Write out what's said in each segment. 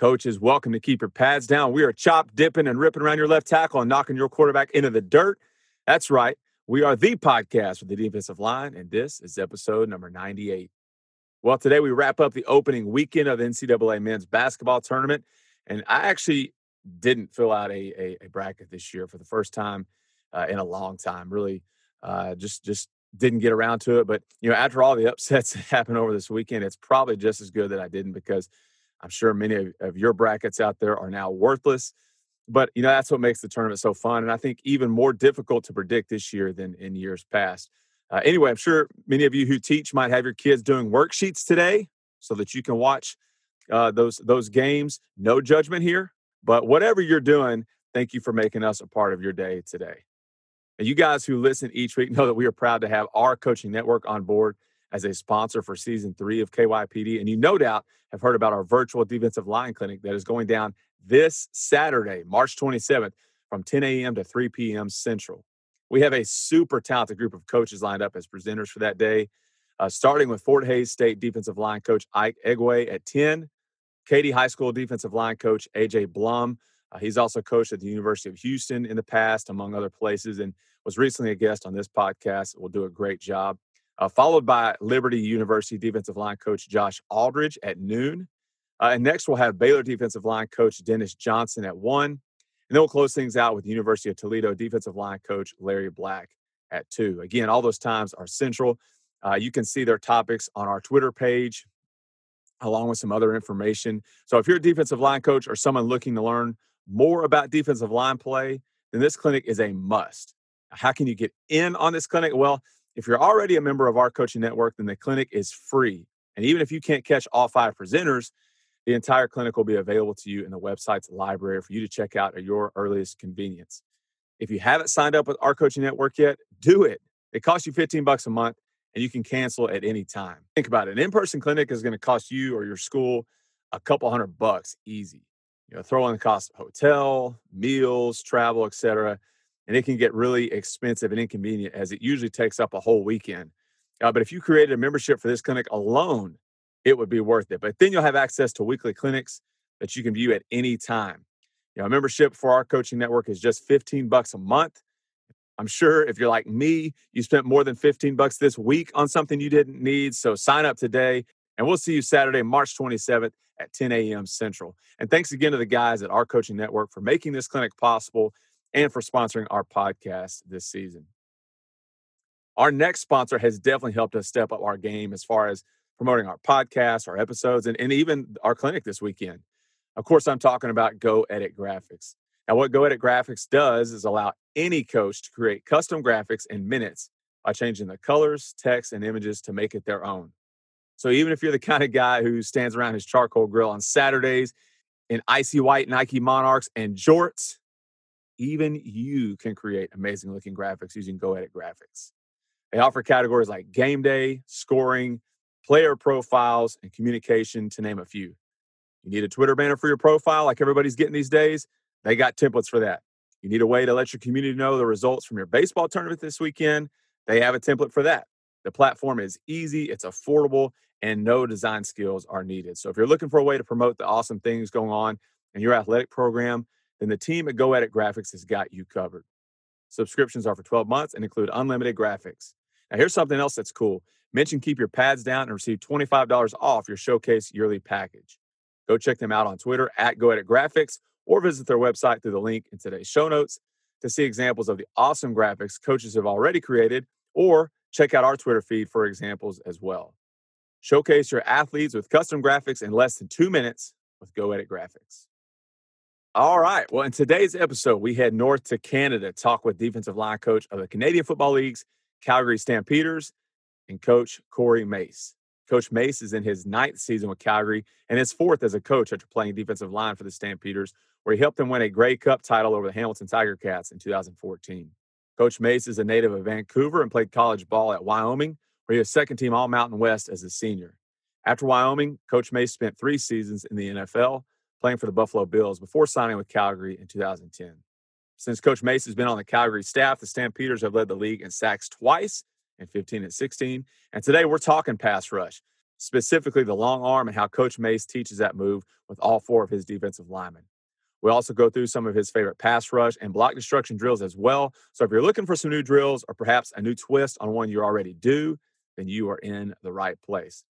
Coaches, welcome to Keep Your Pads Down. We are chop, dipping, and ripping around your left tackle and knocking your quarterback into the dirt. That's right. We are the podcast for the defensive line, and this is episode number 98. Well, today we wrap up the opening weekend of the NCAA men's basketball tournament. And I actually didn't fill out a, a, a bracket this year for the first time uh, in a long time. Really, uh, just just didn't get around to it. But you know, after all the upsets that happened over this weekend, it's probably just as good that I didn't because I'm sure many of, of your brackets out there are now worthless. But you know, that's what makes the tournament so fun, and I think even more difficult to predict this year than in years past. Uh, anyway, I'm sure many of you who teach might have your kids doing worksheets today so that you can watch uh, those those games. No judgment here, but whatever you're doing, thank you for making us a part of your day today. And you guys who listen each week know that we are proud to have our coaching network on board as a sponsor for season three of KYPD. And you no doubt have heard about our virtual defensive line clinic that is going down this Saturday, March 27th, from 10 a.m. to 3 p.m. Central. We have a super talented group of coaches lined up as presenters for that day, uh, starting with Fort Hays State defensive line coach Ike Egway at 10, Katy High School defensive line coach AJ Blum. Uh, he's also coached at the University of Houston in the past, among other places, and was recently a guest on this podcast. Will do a great job. Uh, followed by Liberty University defensive line coach Josh Aldridge at noon. Uh, and next, we'll have Baylor defensive line coach Dennis Johnson at one. And then we'll close things out with University of Toledo defensive line coach Larry Black at two. Again, all those times are central. Uh, you can see their topics on our Twitter page, along with some other information. So if you're a defensive line coach or someone looking to learn more about defensive line play, then this clinic is a must. How can you get in on this clinic? Well, if you're already a member of our coaching network, then the clinic is free. And even if you can't catch all five presenters, the entire clinic will be available to you in the website's library for you to check out at your earliest convenience. If you haven't signed up with our coaching network yet, do it. It costs you 15 bucks a month and you can cancel at any time. Think about it. An in-person clinic is going to cost you or your school a couple hundred bucks easy. You know, throw in the cost of hotel, meals, travel, etc and it can get really expensive and inconvenient as it usually takes up a whole weekend. Uh, but if you created a membership for this clinic alone, it would be worth it. But then you'll have access to weekly clinics that you can view at any time. You know, a membership for our coaching network is just 15 bucks a month. I'm sure if you're like me, you spent more than 15 bucks this week on something you didn't need. So sign up today and we'll see you Saturday, March 27th at 10 a.m. Central. And thanks again to the guys at our coaching network for making this clinic possible and for sponsoring our podcast this season. Our next sponsor has definitely helped us step up our game as far as promoting our podcast, our episodes, and, and even our clinic this weekend. Of course, I'm talking about Go Edit Graphics. Now, what Go Edit Graphics does is allow any coach to create custom graphics in minutes by changing the colors, text, and images to make it their own. So even if you're the kind of guy who stands around his charcoal grill on Saturdays in icy white Nike Monarchs and jorts, even you can create amazing looking graphics using Go Edit Graphics. They offer categories like game day, scoring, player profiles, and communication, to name a few. You need a Twitter banner for your profile, like everybody's getting these days? They got templates for that. You need a way to let your community know the results from your baseball tournament this weekend? They have a template for that. The platform is easy, it's affordable, and no design skills are needed. So if you're looking for a way to promote the awesome things going on in your athletic program, then the team at Go Edit Graphics has got you covered. Subscriptions are for 12 months and include unlimited graphics. Now, here's something else that's cool. Mention Keep Your Pads Down and receive $25 off your Showcase yearly package. Go check them out on Twitter at Go Edit Graphics or visit their website through the link in today's show notes to see examples of the awesome graphics coaches have already created or check out our Twitter feed for examples as well. Showcase your athletes with custom graphics in less than two minutes with Go Edit Graphics. All right. Well, in today's episode, we head north to Canada talk with defensive line coach of the Canadian Football League's Calgary Stampeders and coach Corey Mace. Coach Mace is in his ninth season with Calgary and his fourth as a coach after playing defensive line for the Stampeders, where he helped them win a Grey Cup title over the Hamilton Tiger Cats in 2014. Coach Mace is a native of Vancouver and played college ball at Wyoming, where he was second team All Mountain West as a senior. After Wyoming, Coach Mace spent three seasons in the NFL playing for the Buffalo Bills before signing with Calgary in 2010. Since Coach Mace has been on the Calgary staff, the Stampeders have led the league in sacks twice in 15 and 16. And today we're talking pass rush. specifically the long arm and how Coach Mace teaches that move with all four of his defensive linemen. We also go through some of his favorite pass rush and block destruction drills as well. So if you're looking for some new drills or perhaps a new twist on one you already do, then you are in the right place.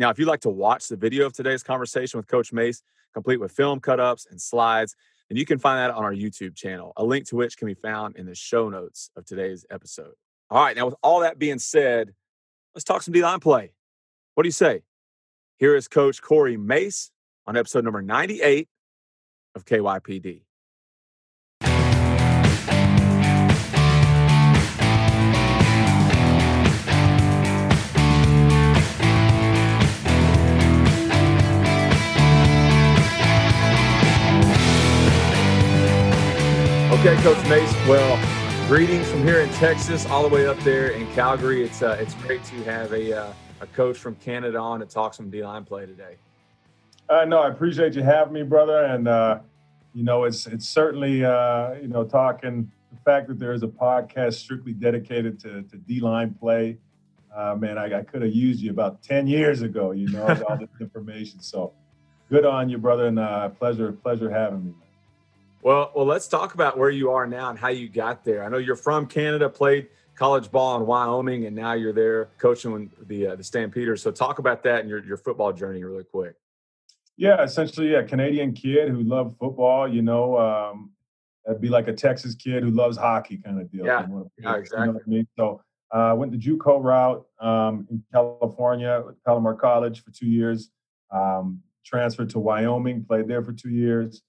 Now, if you'd like to watch the video of today's conversation with Coach Mace, complete with film cut-ups and slides, then you can find that on our YouTube channel, a link to which can be found in the show notes of today's episode. All right, now with all that being said, let's talk some D-line play. What do you say? Here is Coach Corey Mace on episode number 98 of KYPD. Okay, Coach Mace. Well, greetings from here in Texas, all the way up there in Calgary. It's uh, it's great to have a uh, a coach from Canada on to talk some D line play today. Uh, no, I appreciate you having me, brother. And uh, you know, it's it's certainly uh, you know talking the fact that there is a podcast strictly dedicated to to D line play. Uh, man, I, I could have used you about ten years ago. You know, all this information. So good on you, brother, and uh, pleasure pleasure having me. Well, well, let's talk about where you are now and how you got there. I know you're from Canada, played college ball in Wyoming, and now you're there coaching the uh, the Stampeders. So talk about that and your your football journey really quick. Yeah, essentially, a Canadian kid who loved football. You know, um, that'd be like a Texas kid who loves hockey kind of deal. Yeah, yeah exactly. You know I mean? So I uh, went the JUCO route um, in California, Palomar College for two years. Um, transferred to Wyoming, played there for two years.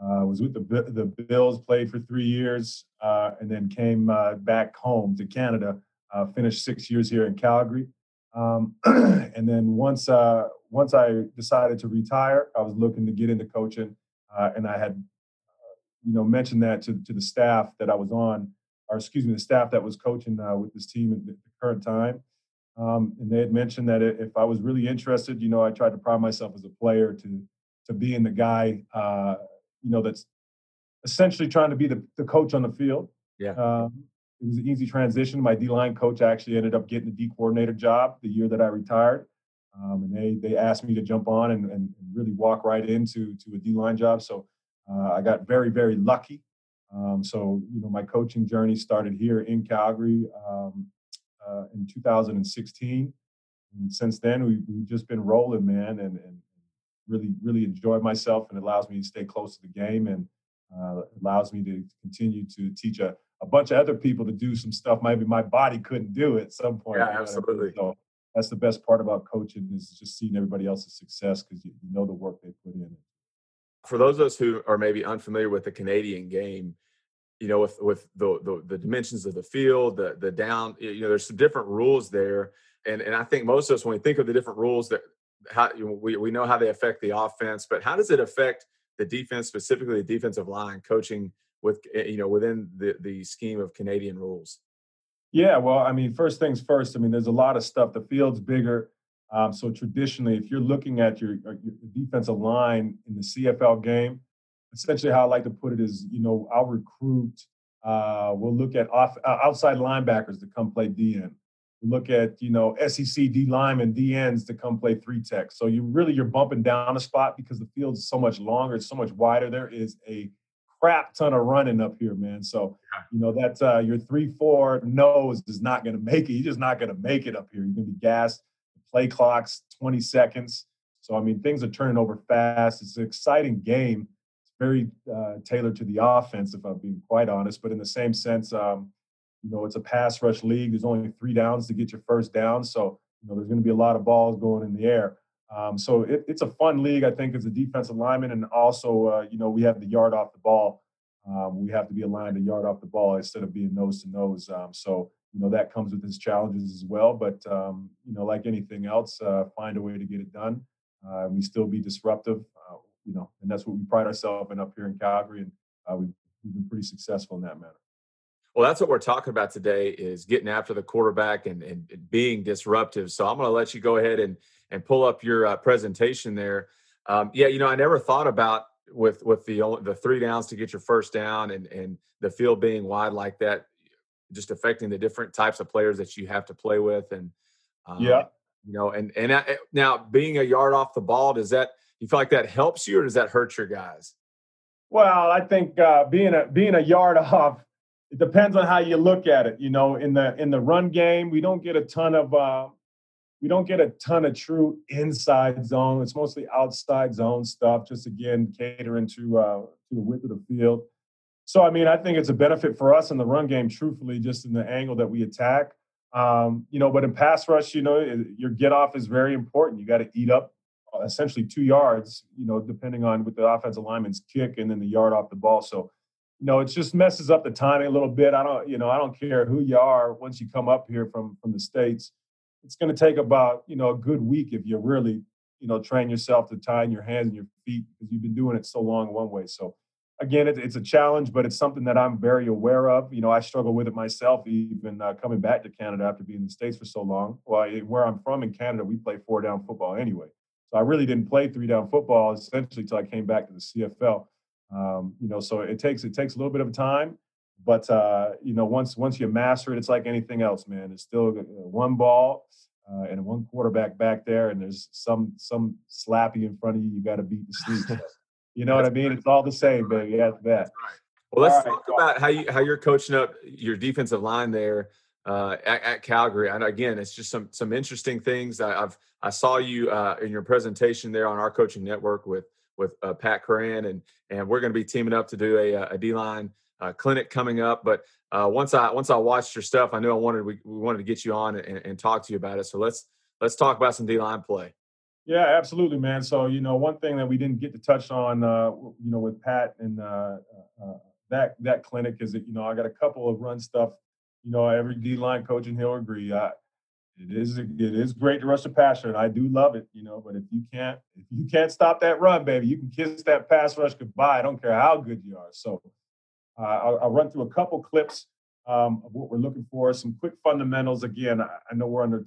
Uh, was with the the Bills, played for three years, uh, and then came uh, back home to Canada. Uh, finished six years here in Calgary, um, and then once uh, once I decided to retire, I was looking to get into coaching, uh, and I had you know mentioned that to to the staff that I was on, or excuse me, the staff that was coaching with this team at the current time. Um, and they had mentioned that if I was really interested, you know, I tried to prime myself as a player to to being the guy you know, that's essentially trying to be the, the coach on the field. Yeah. Um, it was an easy transition. My D line coach actually ended up getting the D coordinator job the year that I retired. Um, and they they asked me to jump on and, and really walk right into to a D line job. So uh, I got very very lucky. Um, so you know my coaching journey started here in Calgary um, uh, in 2016, and since then we, have just been rolling, man. And, and really really enjoy myself and allows me to stay close to the game and uh, allows me to continue to teach a, a bunch of other people to do some stuff maybe my body couldn't do at some point. Yeah, absolutely. So that's the best part about coaching is just seeing everybody else's success because you, know the work they put in. For those of us who are maybe unfamiliar with the Canadian game, you know, with with the, the, the dimensions of the field, the the down, you know, there's some different rules there, and and I think most of us when we think of the different rules that how we, we know how they affect the offense, but how does it affect the defense, specifically the defensive line, coaching with eh, you know within the the scheme of Canadian rules? Yeah, well, I mean, first things first. I mean, there's a lot of stuff. The field's bigger, um, so traditionally, if you're looking at your, uh, your defensive line in the CFL game, essentially how I like to put it is, you know, I'll recruit. Uh, we'll look at off, uh, outside linebackers to come play DN look at you know SEC D linemen, D ends to come play three tech. So you really you're bumping down a spot because the field is so much longer, it's so much wider. There is a crap ton of running up here, man. So you know that uh, your three four nose is not going to make it. You're just not going to make it up here. You're going to be gassed. Play clocks 20 seconds. So I mean things are turning over fast. It's an exciting game. It's very uh, tailored to the offense, if I'm being quite honest. But in the same sense. Um, you know, it's a pass rush league. There's only three downs to get your first down. So, you know, there's going to be a lot of balls going in the air. Um, so it, it's a fun league, I think, as a defensive lineman. And also, uh, you know, we have the yard off the ball. Um, we have to be aligned a yard off the ball instead of being nose to nose. Um, so, you know, that comes with its challenges as well. But, um, you know, like anything else, uh, find a way to get it done. Uh, we still be disruptive, uh, you know, and that's what we pride ourselves in up here in Calgary. And uh, we've, we've been pretty successful in that manner. Well, that's what we're talking about today is getting after the quarterback and, and being disruptive. So I'm going to let you go ahead and, and pull up your uh, presentation there. Um, yeah, you know, I never thought about with with the the three downs to get your first down and and the field being wide like that, just affecting the different types of players that you have to play with. And um, yeah, You know, and and uh, now being a yard off the ball, does that you feel like that helps you, or does that hurt your guys? Well, I think uh, being a being a yard off, it depends on how you look at it. You know, in the in the run game, we don't get a ton of uh, we don't get a ton of true inside zone. It's mostly outside zone stuff. Just again catering to uh, to the width of the field. So I mean, I think it's a benefit for us in the run game. Truthfully, just in the angle that we attack. Um, you know, but in pass rush, you know, your get off is very important. You got to eat up uh, essentially two yards, you know, depending on what the offensive lineman's kick and then the yard off the ball. So, you know, it just messes up the timing a little bit. I don't, you know, I don't care who you are once you come up here from from the states. It's going to take about you know a good week if you really you know train yourself to tie in your hands and your feet because you've been doing it so long one way. So again, it, it's a challenge, but it's something that I'm very aware of. You know, I struggle with it myself, even uh, coming back to Canada after being in the States for so long. Well, where I'm from in Canada, we play four down football anyway. So I really didn't play three down football essentially until I came back to the CFL. Um, you know, so it takes it takes a little bit of time, but uh, you know, once once you master it, it's like anything else, man. It's still uh, one ball uh, and one quarterback back there, and there's some some slappy in front of you. You got to beat the sleep. You know what I mean? It's all the same, baby. After that. Well, let's talk about how you how you're coaching up your defensive line there uh, at, at, Calgary. And again, it's just some some interesting things. I, have I saw you uh, in your presentation there on our coaching network with with uh, Pat Curran, and and we're going to be teaming up to do a, a D line uh, clinic coming up. But uh, once I once I watched your stuff, I knew I wanted we, we wanted to get you on and, and talk to you about it. So let's let's talk about some D line play. Yeah, absolutely, man. So you know, one thing that we didn't get to touch on, uh, you know, with Pat and uh, uh, uh, that that clinic is that you know I got a couple of run stuff. You know, every D line coach and he'll agree. It is it is great to rush the passer, and I do love it. You know, but if you can't if you can't stop that run, baby, you can kiss that pass rush goodbye. I don't care how good you are. So uh, I'll, I'll, run through a couple clips um, of what we're looking for. Some quick fundamentals. Again, I, I know we're under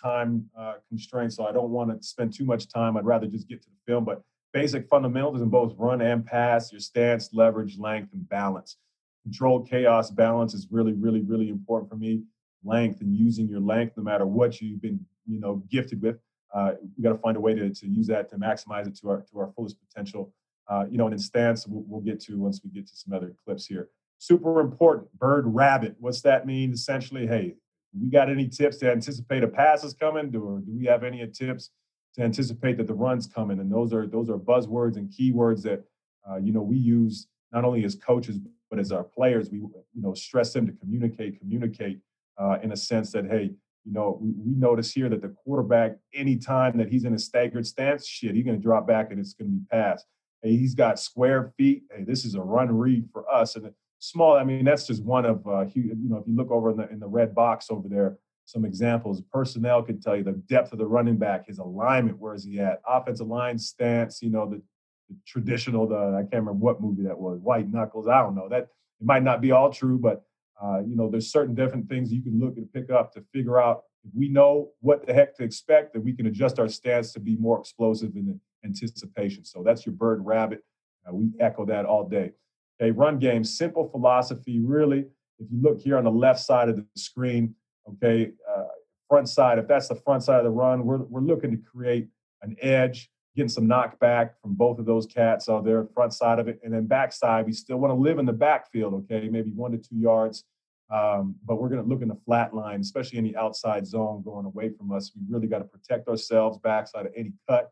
time uh, constraints, so I don't want to spend too much time. I'd rather just get to the film. But basic fundamentals in both run and pass, your stance, leverage, length, and balance. Controlled chaos balance is really, really, really important for me. Length and using your length, no matter what you've been, you know, gifted with. Uh, we got to find a way to, to use that to maximize it to our to our fullest potential. Uh, you know, and in stance, we'll, we'll get to once we get to some other clips here. Super important. Bird rabbit. What's that mean? Essentially, hey, we got any tips to anticipate a pass is coming, or do we have any tips to anticipate that the run's coming? And those are those are buzzwords and keywords that uh, you know we use not only as coaches but as our players. We you know stress them to communicate, communicate uh, in a sense that hey, you know we, notice here that the quarterback anytime that he's in a staggered stance, shit, he's going to drop back and it's going to be pass. Hey, he's got square feet. Hey, this is a run read for us, and small. I mean, that's just one of uh, you know. If you look over in the in the red box over there, some examples. Personnel could tell you the depth of the running back, his alignment, where is he at? Offensive line stance. You know the, the traditional. The I can't remember what movie that was. White Knuckles. I don't know that. It might not be all true, but uh, you know there's certain different things you can look and pick up to figure out if we know what the heck to expect, that we can adjust our stance to be more explosive in anticipation. So that's your bird rabbit. Uh, we echo that all day. Okay, run game, simple philosophy, really. If you look here on the left side of the screen, okay, uh, front side, if that's the front side of the run, we're, we're looking to create an edge, getting some knockback from both of those cats on there, front side of it. And then backside, we still want to live in the backfield, okay, maybe one to two yards. Um, but we're going to look in the flat line, especially any outside zone going away from us. We really got to protect ourselves backside of any cut,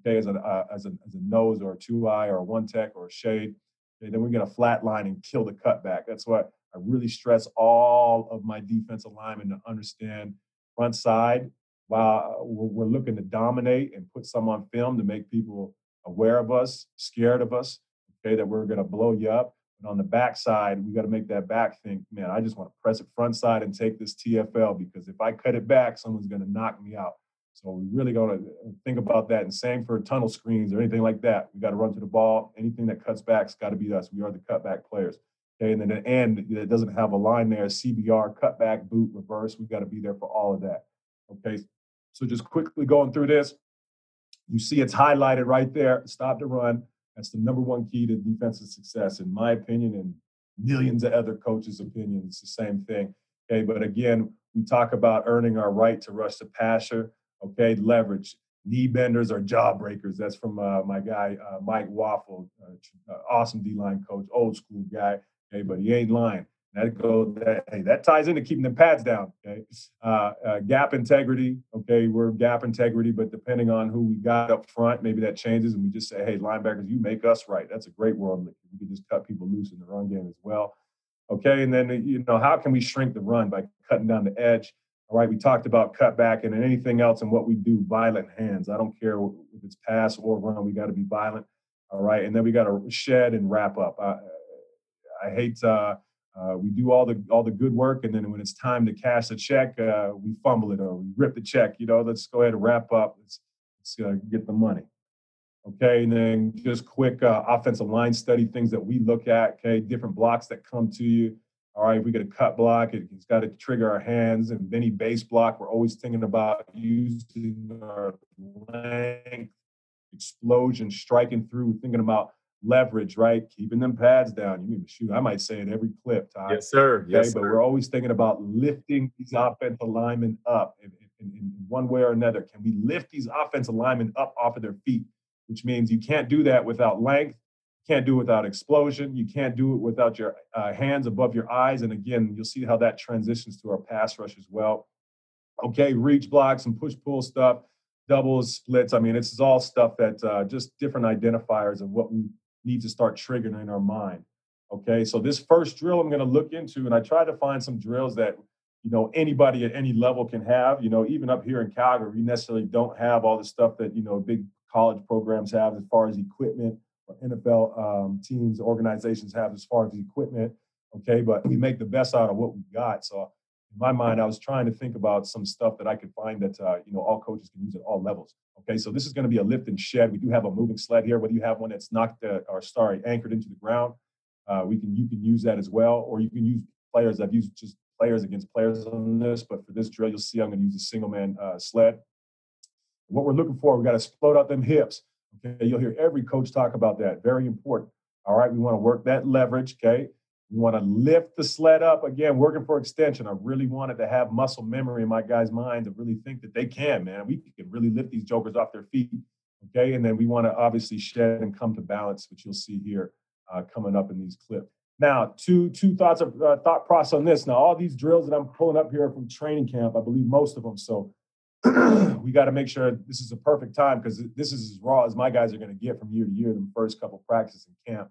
okay, as a, uh, as a, as a nose or a two eye or a one tech or a shade. Okay, then we're going to flatline and kill the cutback. That's what I really stress all of my defensive linemen to understand front side. While we're looking to dominate and put some on film to make people aware of us, scared of us, okay, that we're to blow you up. But on the back side, we got to make that back think, man, I just want to press it front side and take this TFL because if I cut it back, someone's going to knock me out. So we really got to uh, think about that. And same for tunnel screens or anything like that. We got to run to the ball. Anything that cuts back's got to be us. We are the cutback players. Okay, and then the end that doesn't have a line there, CBR, cutback, boot, reverse. We got to be there for all of that. Okay, so just quickly going through this, you see it's highlighted right there. Stop the run. That's the number one key to defensive success, in my opinion, and millions of other coaches' opinions. It's the same thing. Okay, but again, we talk about earning our right to rush the passer. Okay, leverage. Knee benders are jaw breakers. That's from uh, my guy uh, Mike Waufle, uh, awesome D line coach, old school guy. Okay, but he ain't lying. That goes that hey, that ties into keeping the pads down. Okay, uh, uh, gap integrity. Okay, we're gap integrity, but depending on who we got up front, maybe that changes, and we just say, hey, linebackers, you make us right. That's a great world. We can just cut people loose in the run game as well. Okay, and then you know how can we shrink the run by cutting down the edge? All right, we talked about cutback and anything else and what we do, violent hands. I don't care if it's pass or run, we got to be violent. All right, and then we got to shed and wrap up. I, I hate uh, uh, we do all the all the good work, and then when it's time to cash a check, uh, we fumble it or we rip the check. You know, let's go ahead and wrap up. Let's, let's uh, get the money. Okay, and then just quick uh, offensive line study things that we look at. Okay, different blocks that come to you. All right, we get a cut block, it, has got to trigger our hands. And any base block, we're always thinking about using our length, explosion, striking through, thinking about leverage, right? Keeping them pads down. You mean shoot, I might say it every clip, Todd. Yes, sir. Okay? Yes, but we're always thinking about lifting these offensive linemen up in, in, in, one way or another. Can we lift these offensive linemen up off of their feet? Which means you can't do that without length You can't do it without explosion. You can't do it without your uh, hands above your eyes. And again, you'll see how that transitions to our pass rush as well. Okay, reach blocks and push pull stuff, doubles, splits. I mean, this is all stuff that uh, just different identifiers of what we need to start triggering in our mind. Okay, so this first drill I'm going to look into, and I try to find some drills that you know anybody at any level can have. You know, even up here in Calgary, we necessarily don't have all the stuff that you know big college programs have as far as equipment NFL um, teams, organizations have as far as equipment. Okay, but we make the best out of what we got. So in my mind, I was trying to think about some stuff that I could find that uh, you know all coaches can use at all levels. Okay, so this is going to be a lift and shed. We do have a moving sled here. Whether you have one that's knocked uh, or sorry anchored into the ground, uh, we can you can use that as well, or you can use players. I've used just players against players on this, but for this drill, you'll see I'm going to use a single man uh, sled. What we're looking for, we got to explode out them hips. Okay, you'll hear every coach talk about that. Very important. All right, we want to work that leverage. Okay, we want to lift the sled up again, working for extension. I really wanted to have muscle memory in my guys' mind to really think that they can, man. We can really lift these jokers off their feet. Okay, and then we want to obviously shed and come to balance, which you'll see here uh, coming up in these clips. Now, two two thoughts of uh, thought process on this. Now, all these drills that I'm pulling up here from training camp, I believe most of them. So we got to make sure this is a perfect time because this is as raw as my guys are going to get from year to year. The first couple practices in camp.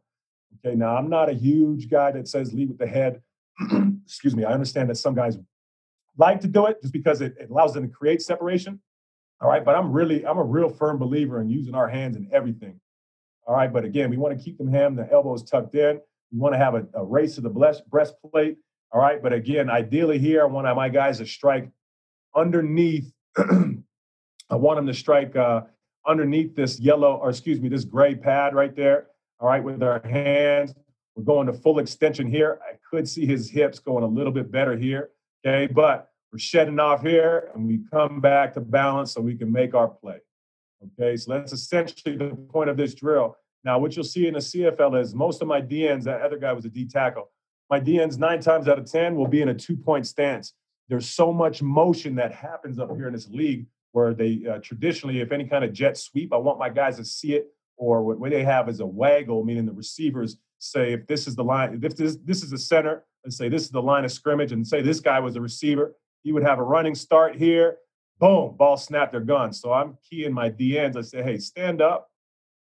Okay, now I'm not a huge guy that says lead with the head. Excuse me. I understand that some guys like to do it just because it, it allows them to create separation. All right, but I'm really I'm a real firm believer in using our hands in everything. All right, but again, we want to keep them ham, the elbows tucked in. We want to have a, a race to the breastplate. All right, but again, ideally here, I want my guys to strike underneath I want them to strike uh, underneath this yellow, or excuse me, this gray pad right there. All right, with our hands. We're going to full extension here. I could see his hips going a little bit better here. Okay, but we're shedding off here and we come back to balance so we can make our play. Okay, so that's essentially the point of this drill. Now, what you'll see in the CFL is most of my DNs, that other guy was a D tackle. My DNs, nine times out of 10, will be in a two point stance there's so much motion that happens up here in this league where they uh, traditionally, if any kind of jet sweep, I want my guys to see it. Or what, what they have is a waggle, meaning the receivers say if this is the line, if this this is the center, let's say this is the line of scrimmage, and say this guy was a receiver, he would have a running start here. Boom, ball snapped, they're gone. So I'm keying my DNs. I say, hey, stand up,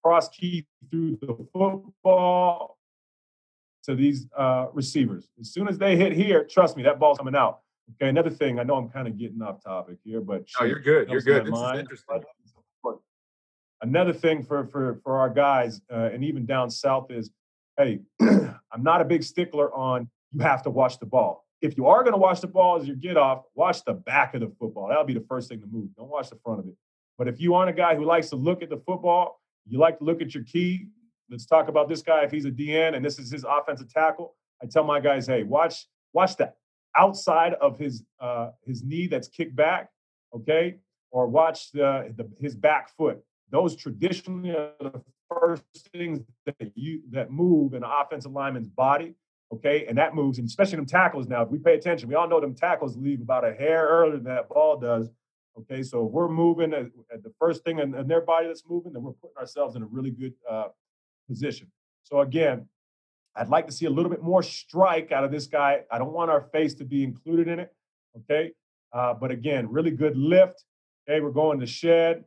cross key through the football to these uh, receivers. As soon as they hit here, trust me, that ball's coming out. Okay, another thing, I know I'm kind of getting off topic here, but oh, you're good. You're good. This mind. is interesting. Another thing for for for our guys, uh, and even down south, is hey, I'm not a big stickler on you have to watch the ball. If you are going to watch the ball as you get off, watch the back of the football. That'll be the first thing to move. Don't watch the front of it. But if you aren't a guy who likes to look at the football, you like to look at your key. Let's talk about this guy. If he's a DN and this is his offensive tackle, I tell my guys, hey, watch watch that outside of his uh, his knee that's kicked back, okay, or watch the, the his back foot. Those traditionally are the first things that you that move in an offensive lineman's body. Okay, and that moves, and especially them tackles now. If we pay attention, we all know them tackles leave about a hair earlier than that ball does. Okay, so if we're moving at, at the first thing in, in, their body that's moving, then we're putting ourselves in a really good uh, position. So again, I'd like to see a little bit more strike out of this guy. I don't want our face to be included in it. Okay, uh, but again, really good lift. Okay, we're going to shed.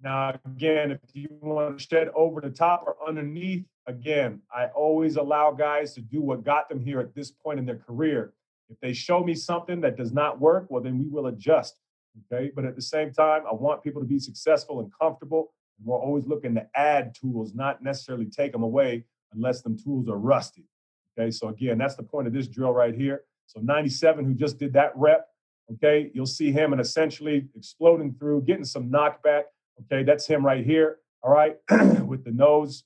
Now, again, if you want to shed over the top or underneath, again, I always allow guys to do what got them here at this point in their career. If they show me something that does not work, well, then we will adjust. Okay. But at the same time, I want people to be successful and comfortable. And we're always looking to add tools, not necessarily take them away unless them tools are rusty. Okay. So again, that's the point of this drill right here. So 97, who just did that rep, okay, you'll see him and essentially exploding through, getting some knockback. Okay, that's him right here. All right, with the nose.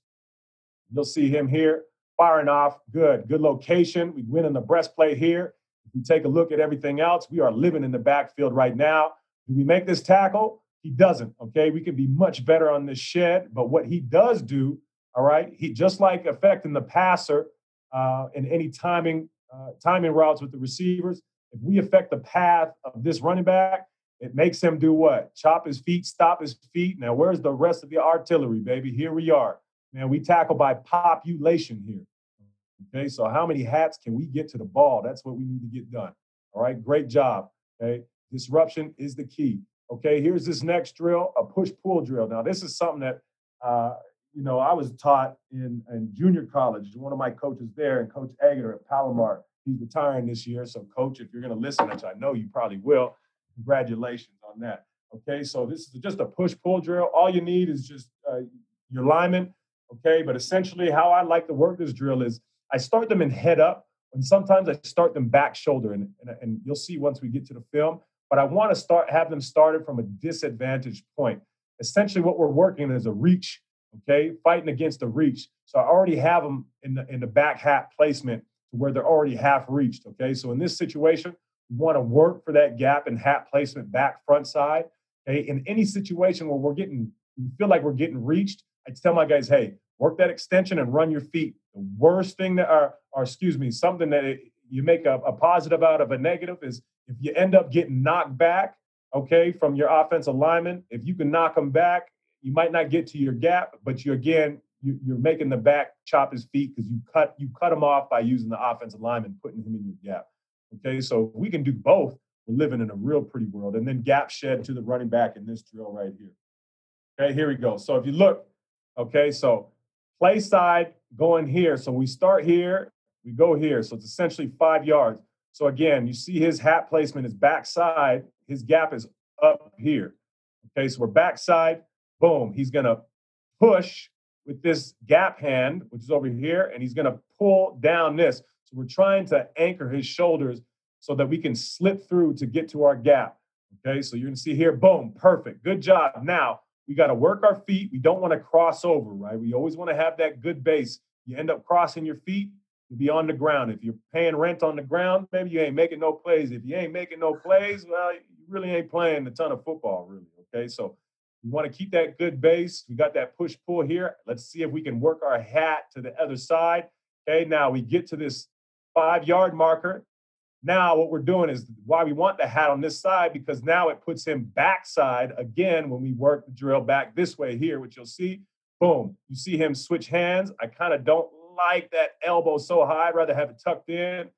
You'll see him here firing off. Good, good location. We win in the breastplate here. If we take a look at everything else, we are living in the backfield right now. Do we make this tackle? He doesn't. Okay, we can be much better on this shed. But what he does do, all right, he just like affecting the passer uh, in any timing uh, timing routes with the receivers. If we affect the path of this running back, it makes him do what? Chop his feet, stop his feet. Now, where's the rest of the artillery, baby? Here we are. Man, we tackle by population here. Okay, so how many hats can we get to the ball? That's what we need to get done. All right, great job. Okay, disruption is the key. Okay, here's this next drill, a push pull drill. Now, this is something that, uh, you know, I was taught in, in junior college. One of my coaches there, and Coach Agutter at Palomar, he's retiring this year. So, Coach, if you're going to listen, which I know you probably will, congratulations on that. Okay, so this is just a push pull drill. All you need is just uh, your lineman. Okay, but essentially, how I like to work this drill is I start them in head up, and sometimes I start them back shoulder, and, and, and you'll see once we get to the film. But I want to start have them started from a disadvantaged point. Essentially, what we're working is a reach. Okay, fighting against the reach. So I already have them in the in the back hat placement to where they're already half reached. Okay, so in this situation, want to work for that gap and hat placement back front side. Okay, in any situation where we're getting feel like we're getting reached, I tell my guys, hey, work that extension and run your feet. The worst thing that, or, or excuse me, something that it, you make a, a positive out of a negative is if you end up getting knocked back, okay, from your offensive lineman, if you can knock them back, you might not get to your gap, but you again, you, are making the back chop his feet because you cut you cut him off by using the offensive lineman, putting him in your gap. Okay, so we can do both. We're living in a real pretty world. And then gap shed to the running back in this drill right here. Okay, here we go. So if you look, okay, so play side going here. So we start here, we go here. So it's essentially five yards. So again, you see his hat placement is backside, his gap is up here. Okay, so we're backside, boom, he's gonna push with this gap hand, which is over here, and he's gonna pull down this. So we're trying to anchor his shoulders so that we can slip through to get to our gap. Okay, so you're gonna see here, boom, perfect, good job. Now we got to work our feet. We don't want to cross over, right? We always want to have that good base. You end up crossing your feet, you be on the ground. If you're paying rent on the ground, maybe you ain't making no plays. If you ain't making no plays, well, you really ain't playing a ton of football, really. Okay, so we want to keep that good base. We got that push pull here. Let's see if we can work our hat to the other side. Okay, now we get to this five yard marker. Now, what we're doing is why we want the hat on this side because now it puts him backside again when we work the drill back this way here, which you'll see. Boom. You see him switch hands. I kind of don't like that elbow so high. I'd rather have it tucked in.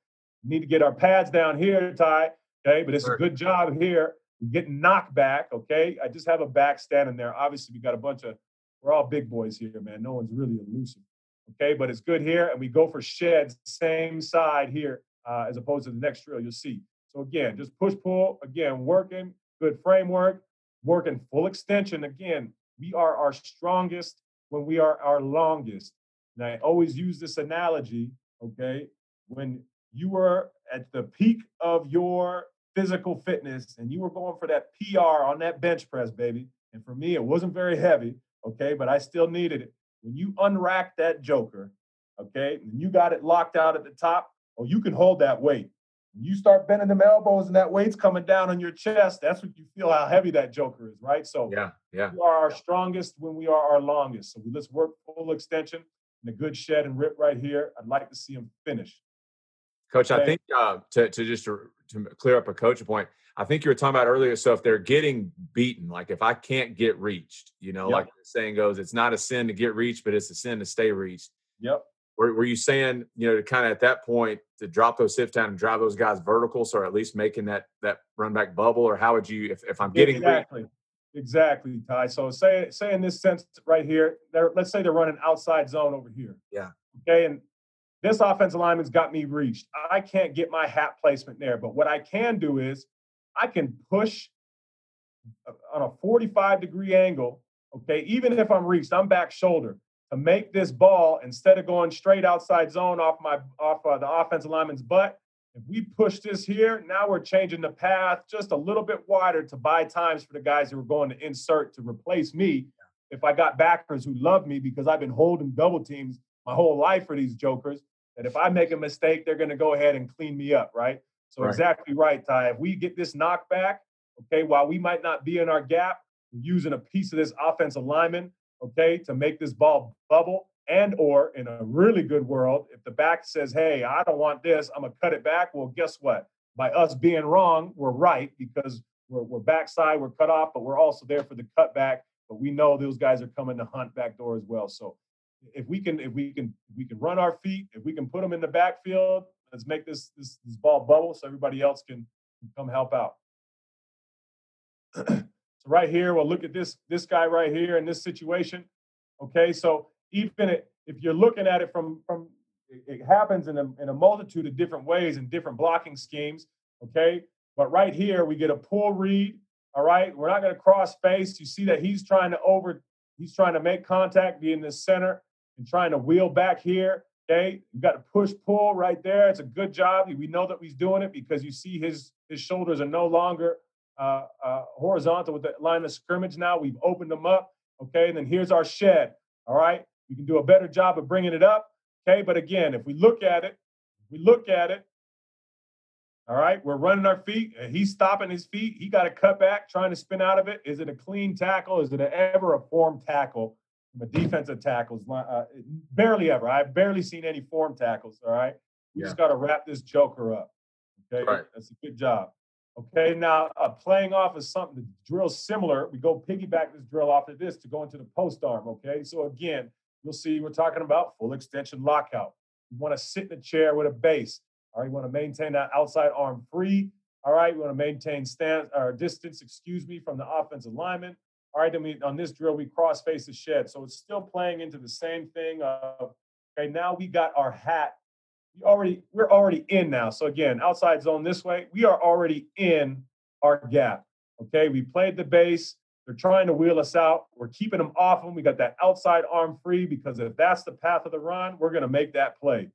Need to get our pads down here, Ty. Okay, but it's a good job here. We're getting knocked back. Okay, I just have a back standing there. Obviously, we got a bunch of, we're all big boys here, man. No one's really elusive. Okay, but it's good here. And we go for sheds, same side here uh, as opposed to the next drill you'll see. So again, just push pull, again, working, good framework, working full extension. Again, we are our strongest when we are our longest. And I always use this analogy, okay? When you were at the peak of your physical fitness and you were going for that PR on that bench press, baby. And for me, it wasn't very heavy, okay, but I still needed it. When you unrack that joker, okay, and you got it locked out at the top, oh, you can hold that weight. When you start bending them elbows and that weight's coming down on your chest, that's what you feel how heavy that joker is, right? So yeah, yeah. We are our strongest when we are our longest. So we let's work full extension and a good shed and rip right here. I'd like to see him finish. Coach, I think uh, to to just to, to clear up a coach point, I think you were talking about earlier. So if they're getting beaten, like if I can't get reached, you know, yep. like the saying goes, it's not a sin to get reached, but it's a sin to stay reached. Yep. Were, were you saying, you know, to kind of at that point to drop those hips down and drive those guys vertical, so at least making that that run back bubble, or how would you, if, if I'm getting exactly, reached? exactly, Ty. So say say in this sense right here, they're let's say they're running outside zone over here. Yeah. Okay, and this offensive lineman's got me reached. I can't get my hat placement there, but what I can do is I can push on a 45 degree angle. Okay, even if I'm reached, I'm back shoulder to make this ball instead of going straight outside zone off my off uh, the offensive lineman's butt. If we push this here, now we're changing the path just a little bit wider to buy times for the guys who are going to insert to replace me. If I got backers who love me because I've been holding double teams my whole life for these jokers, that if I make a mistake, they're going to go ahead and clean me up, right? So right. exactly right, Ty. If we get this knockback, okay, while we might not be in our gap, we're using a piece of this offensive lineman, okay, to make this ball bubble. And or in a really good world, if the back says, "Hey, I don't want this. I'm gonna cut it back." Well, guess what? By us being wrong, we're right because we're, we're backside, we're cut off, but we're also there for the cutback. But we know those guys are coming to hunt back door as well. So if we can if we can we can run our feet, if we can put them in the backfield, let's make this this, this ball bubble so everybody else can, can come help out. so right here, we'll look at this this guy right here in this situation. Okay, so even if you're looking at it from from it happens in a, in a multitude of different ways and different blocking schemes. Okay, but right here we get a pull read. All right, we're not going to cross face. You see that he's trying to over, he's trying to make contact, be in the center and trying to wheel back here. Okay, you got a push pull right there. It's a good job. We know that he's doing it because you see his his shoulders are no longer uh, uh, horizontal with the line of scrimmage. Now we've opened them up. Okay, and then here's our shed. All right, we can do a better job of bringing it up. Okay, but again, if we look at it, we look at it. All right, we're running our feet. He's stopping his feet. He got a cut back, trying to spin out of it. Is it a clean tackle? Is it ever a form tackle? From a defensive tackles. Uh, barely ever. I've barely seen any form tackles. All right. We yeah. just got to wrap this joker up. Okay. Right. That's a good job. Okay. Now, uh, playing off is something, the drill similar. We go piggyback this drill off of this to go into the post arm. Okay. So, again, you'll see we're talking about full extension lockout. You want to sit in a chair with a base. All right. You want to maintain that outside arm free. All right. We want to maintain stance or distance, excuse me, from the offensive lineman. All right, then we on this drill we cross face the shed. So it's still playing into the same thing of okay, now we got our hat. We already we're already in now. So again, outside zone this way, we are already in our gap. Okay, we played the base. They're trying to wheel us out. We're keeping them off them. We got that outside arm free because if that's the path of the run, we're going to make that play.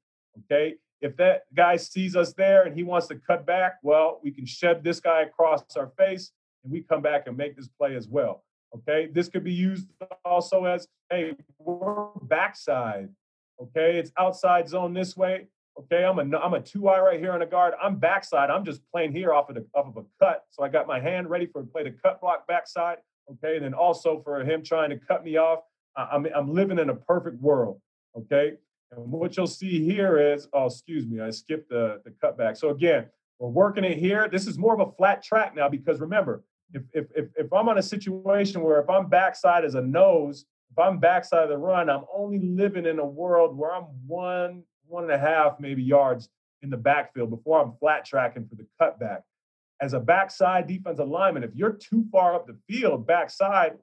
Okay. If that guy sees us there and he wants to cut back, well, we can shed this guy across our face and we come back and make this play as well. Okay, this could be used also as hey, we're backside. Okay, it's outside zone this way. Okay, I'm a I'm a two eye right here on the guard. I'm backside. I'm just playing here off of the off of a cut. So I got my hand ready for play the cut block backside. Okay, and then also for him trying to cut me off. I'm I'm living in a perfect world. Okay, and what you'll see here is oh excuse me, I skipped the the cutback. So again, we're working it here. This is more of a flat track now because remember if, if, if, if I'm on a situation where if I'm backside as a nose, if I'm backside of the run, I'm only living in a world where I'm one, one and a half maybe yards in the backfield before I'm flat tracking for the cutback. As a backside defensive lineman, if you're too far up the field backside,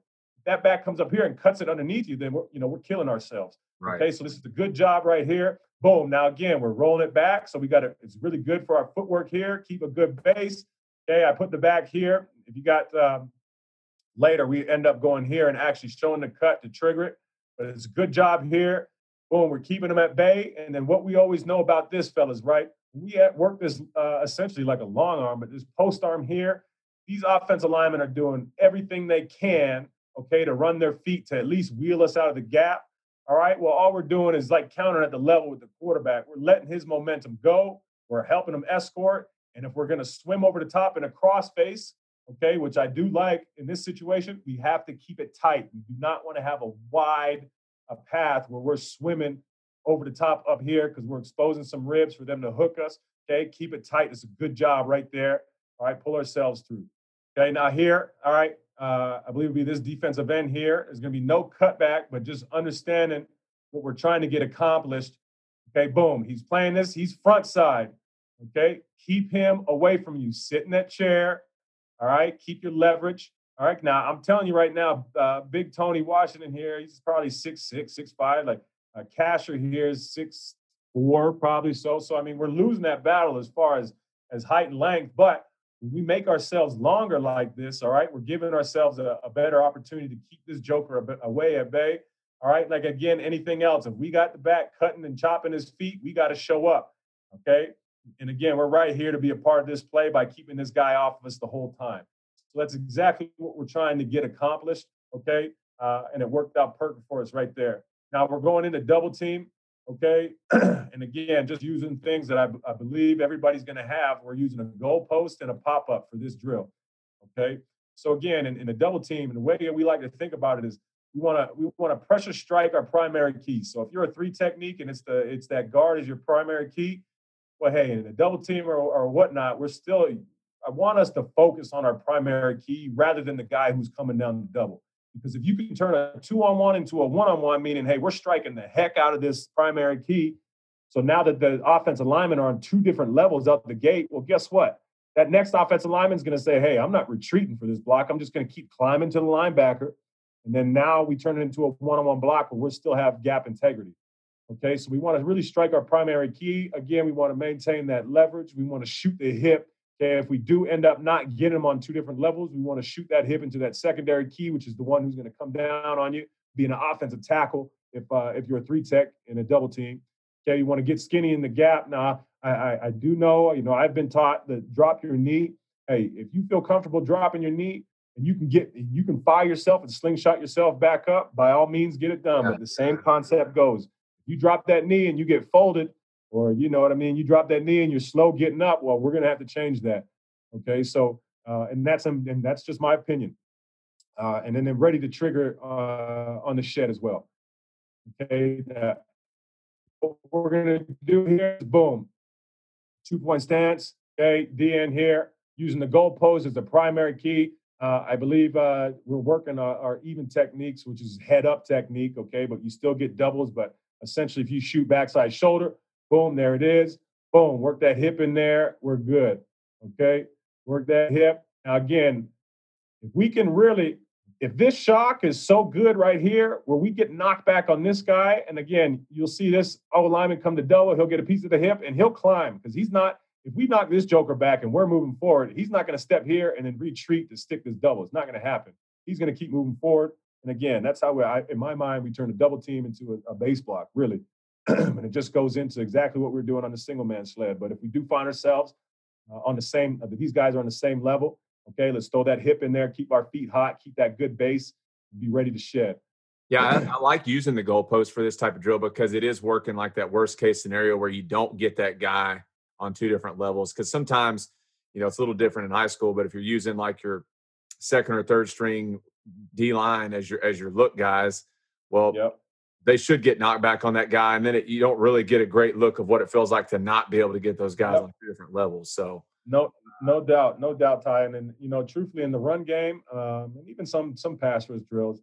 that back comes up here and cuts it underneath you, then we're, you know, we're killing ourselves. Right. Okay, so this is a good job right here. Boom. Now again, we're rolling it back. So we got it. It's really good for our footwork here. Keep a good base. Okay, I put the back here. If you got um, later, we end up going here and actually showing the cut to trigger it. But it's a good job here. Boom, we're keeping them at bay. And then what we always know about this, fellas, right? We work this uh, essentially like a long arm, but this post arm here, these offensive linemen are doing everything they can, okay, to run their feet to at least wheel us out of the gap. All right. Well, all we're doing is like countering at the level with the quarterback. We're letting his momentum go. We're helping him escort. And if we're going to swim over the top in a cross face, okay, which I do like in this situation, we have to keep it tight. We do not want to have a wide a path where we're swimming over the top up here because we're exposing some ribs for them to hook us. Okay, keep it tight. It's a good job right there. All right, pull ourselves through. Okay, now here, all right, uh, I believe it'll be this defensive end here. There's going to be no cutback, but just understanding what we're trying to get accomplished. Okay, boom. He's playing this. He's front side. Okay, keep him away from you. Sit in that chair. All right, keep your leverage. All right, now I'm telling you right now, uh, Big Tony Washington here. He's probably six six, six five. Like uh, Casher here is six four, probably so. So I mean, we're losing that battle as far as as height and length, but we make ourselves longer like this, all right, we're giving ourselves a, a better opportunity to keep this joker away at bay. All right, like again, anything else, if we got the back cutting and chopping his feet, we got to show up. Okay. And again, we're right here to be a part of this play by keeping this guy off of us the whole time. So that's exactly what we're trying to get accomplished. Okay. Uh, and it worked out perfect for us right there. Now we're going into double team. Okay. and again, just using things that I, believe everybody's going to have. We're using a goalpost and a pop up for this drill. Okay. So again, in, in a double team, and the way that we like to think about it is we want to we want to pressure strike our primary key. So if you're a three technique and it's the it's that guard is your primary key, well, hey, in a double team or, or whatnot, we're still I want us to focus on our primary key rather than the guy who's coming down the double. Because if you can turn a two on one into a one on one, meaning, hey, we're striking the heck out of this primary key. So now that the offensive linemen are on two different levels out the gate, well, guess what? That next offensive is going to say, hey, I'm not retreating for this block. I'm just going to keep climbing to the linebacker. And then now we turn it into a one on one block where we still have gap integrity. Okay, so we want to really strike our primary key. Again, we want to maintain that leverage. We want to shoot the hip Okay, if we do end up not getting them on two different levels, we want to shoot that hip into that secondary key, which is the one who's going to come down on you, being an offensive tackle. If uh, if you're a three tech in a double team, okay, you want to get skinny in the gap. Now, I, I, I do know, you know, I've been taught to drop your knee. Hey, if you feel comfortable dropping your knee and you can get, you can fire yourself and slingshot yourself back up. By all means, get it done. But the same concept goes. You drop that knee and you get folded or you know what I mean, you drop that knee and you're slow getting up. Well, we're gonna have to change that. Okay, so uh, and that's and that's just my opinion. Uh, and then they're ready to trigger uh, on the shed as well. Okay, what we're gonna do here is boom, two point stance. Okay, DN here using the goal pose as the primary key. Uh, I believe uh, we're working our, our, even techniques, which is head up technique. Okay, but you still get doubles. But essentially, if you shoot backside shoulder, Boom, there it is. Boom, work that hip in there. We're good. Okay, work that hip. Now, again, if we can really, if this shock is so good right here, where we get knocked back on this guy, and again, you'll see this O lineman come to double, he'll get a piece of the hip and he'll climb because he's not. If we knock this joker back and we're moving forward, he's not going to step here and then retreat to stick this double. It's not going to happen. He's going to keep moving forward. And again, that's how we, I, in my mind, we turn a double team into a, a base block, really. and it just goes into exactly what we're doing on the single man sled. But if we do find ourselves uh, on the same, uh, these guys are on the same level, okay, let's throw that hip in there, keep our feet hot, keep that good base, be ready to shed. Yeah, I, I, like using the goalpost for this type of drill because it is working like that worst case scenario where you don't get that guy on two different levels. Because sometimes, you know, it's a little different in high school, but if you're using like your second or third string D line as your as your look guys, well, yep they should get knocked back on that guy, and then it, you don't really get a great look of what it feels like to not be able to get those guys yep. on two different levels. So no, no doubt, no doubt, Ty. And, you know, truthfully, in the run game, um, and even some some pass rush drills,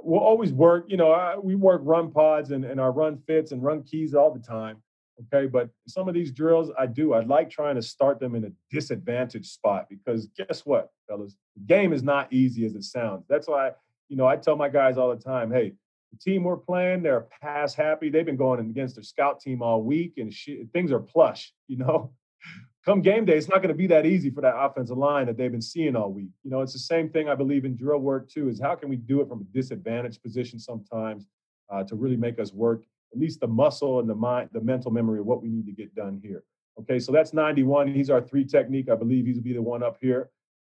we'll always work. You know, I, we work run pods and, and our run fits and run keys all the time. Okay, but some of these drills I do. I like trying to start them in a disadvantaged spot because guess what, fellas, the game is not easy as it sounds. That's why you know I tell my guys all the time, hey the team we're playing, they're pass happy. They've been going against their scout team all week, and things are plush. You know, come game day, it's not going to be that easy for that offensive line that they've been seeing all week. You know, it's the same thing I believe in drill work too. Is how can we do it from a disadvantaged position sometimes uh, to really make us work at least the muscle and the mind, the mental memory of what we need to get done here. Okay, so that's 91. He's our three technique. I believe he's be the one up here.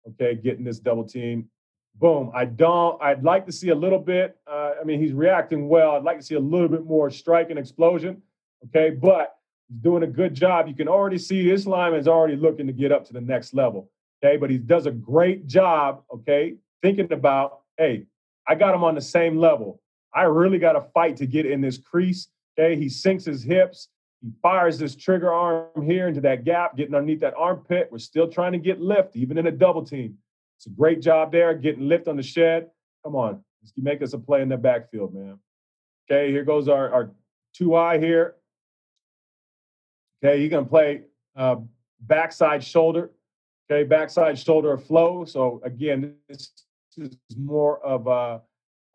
Okay, getting this double team boom. I don't. I'd like to see a little bit. Uh, I mean, he's reacting well. I'd like to see a little bit more strike and explosion. Okay, but he's doing a good job. You can already see this lineman is already looking to get up to the next level. Okay, but he does a great job. Okay, thinking about, hey, I got him on the same level. I really got to fight to get in this crease. Okay, he sinks his hips. He fires this trigger arm here into that gap, getting underneath that armpit. We're still trying to get lift, even in a double team. It's a great job there, getting lift on the shed. Come on, let's make us a play in the backfield, man. Okay, here goes our, our two eye here. Okay, you're gonna play uh, backside shoulder. Okay, backside shoulder flow. So again, this is more of a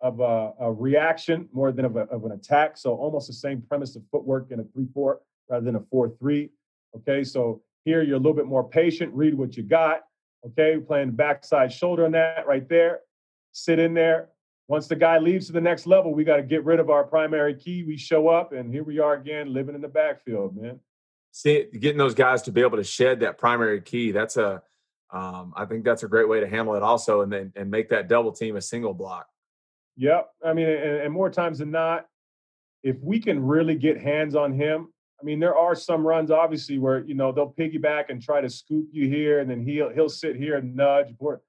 of a, a reaction more than of, a, of, an attack. So almost the same premise of footwork in a three four rather than a four three. Okay, so here you're a little bit more patient. Read what you got. Okay, playing backside shoulder on that right there. Sit in there. Once the guy leaves to the next level, we got to get rid of our primary key. We show up, and here we are again, living in the backfield, man. See, getting those guys to be able to shed that primary key. That's a, um, I think that's a great way to handle it, also, and then and make that double team a single block. Yep. I mean, and, and more times than not, if we can really get hands on him, I mean, there are some runs obviously where you know they'll piggyback and try to scoop you here, and then he'll he'll sit here and nudge or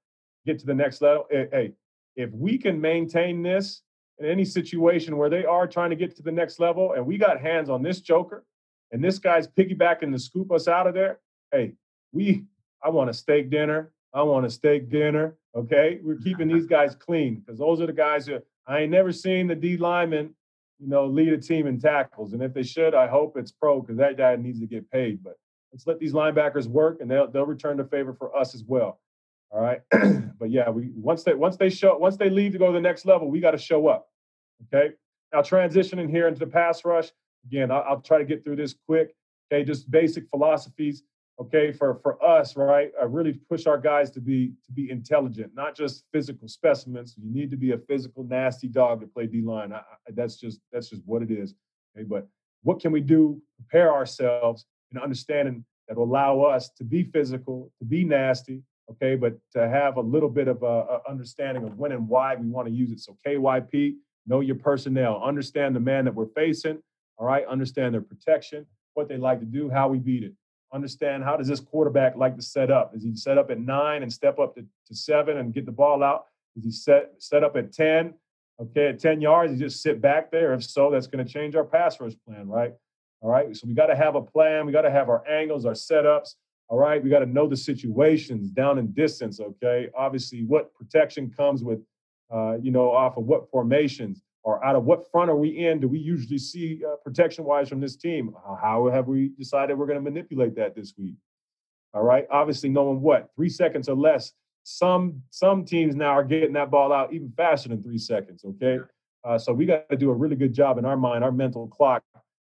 get to the next level. Eh, hey, if we can maintain this in any situation where they are trying to get to the next level, and we got hands on this Joker, and this guy's piggybacking to scoop us out of there, hey, we I want a steak dinner. I want a steak dinner. Okay, we're keeping these guys clean because those are the guys that I ain't never seen the D lineman, you know, lead a team in tackles. And if they should, I hope it's pro because that guy needs to get paid. But let's let these linebackers work, and they'll they'll return the favor for us as well. All right, but yeah, we once they once they show once they leave to go to the next level, we got to show up. Okay, now transitioning here into the pass rush again. I'll, I'll try to get through this quick. Okay, just basic philosophies okay for for us right i really push our guys to be to be intelligent not just physical specimens. You need to be a physical nasty dog to play d-line. I, I, that's just that's just what it is okay? But what can we do prepare ourselves in understanding that will allow us to be physical to be nasty okay? But to have a little bit of a, a understanding of when and why we want to use it. So kyp know your personnel. Understand the man that we're facing all right? Understand their protection what they like to do how we beat it understand how does this quarterback like to set up? Is he set up at nine and step up to, to seven and get the ball out? Is he set set up at 10? Okay, at 10 yards, he just sit back there. If so, that's going to change our pass rush plan, right? All right. So we got to have a plan. We got to have our angles, our setups. All right. We got to know the situations down in distance. Okay. Obviously, what protection comes with, uh, you know, off of what formations or out of what front are we in do we usually see uh, protection wise from this team? How have we decided we're going to manipulate that this week? All right. Obviously, knowing what three seconds or less. Some some teams now are getting that ball out even faster than three seconds. Okay. Uh, so we got to do a really good job in our mind, our mental clock.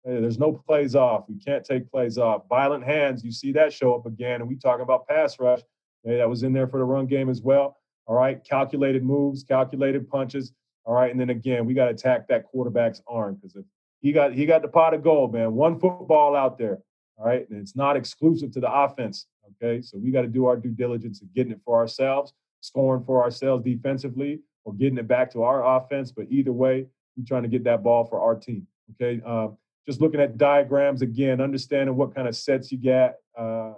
Hey, there's no plays off. We can't take plays off. Violent hands, you see that show up again. And we talk about pass rush. Hey, that was in there for the run game as well. All right. Calculated moves, calculated punches. All right, and then again, we got to attack that quarterback's arm because if he got he got the pot of gold, man. One football out there. All right, and it's not exclusive to the offense. Okay, so we got to do our due diligence of getting it for ourselves, scoring for ourselves defensively, or getting it back to our offense. But either way, we're trying to get that ball for our team. Okay, uh, just looking at diagrams again, understanding what kind of sets you get, uh,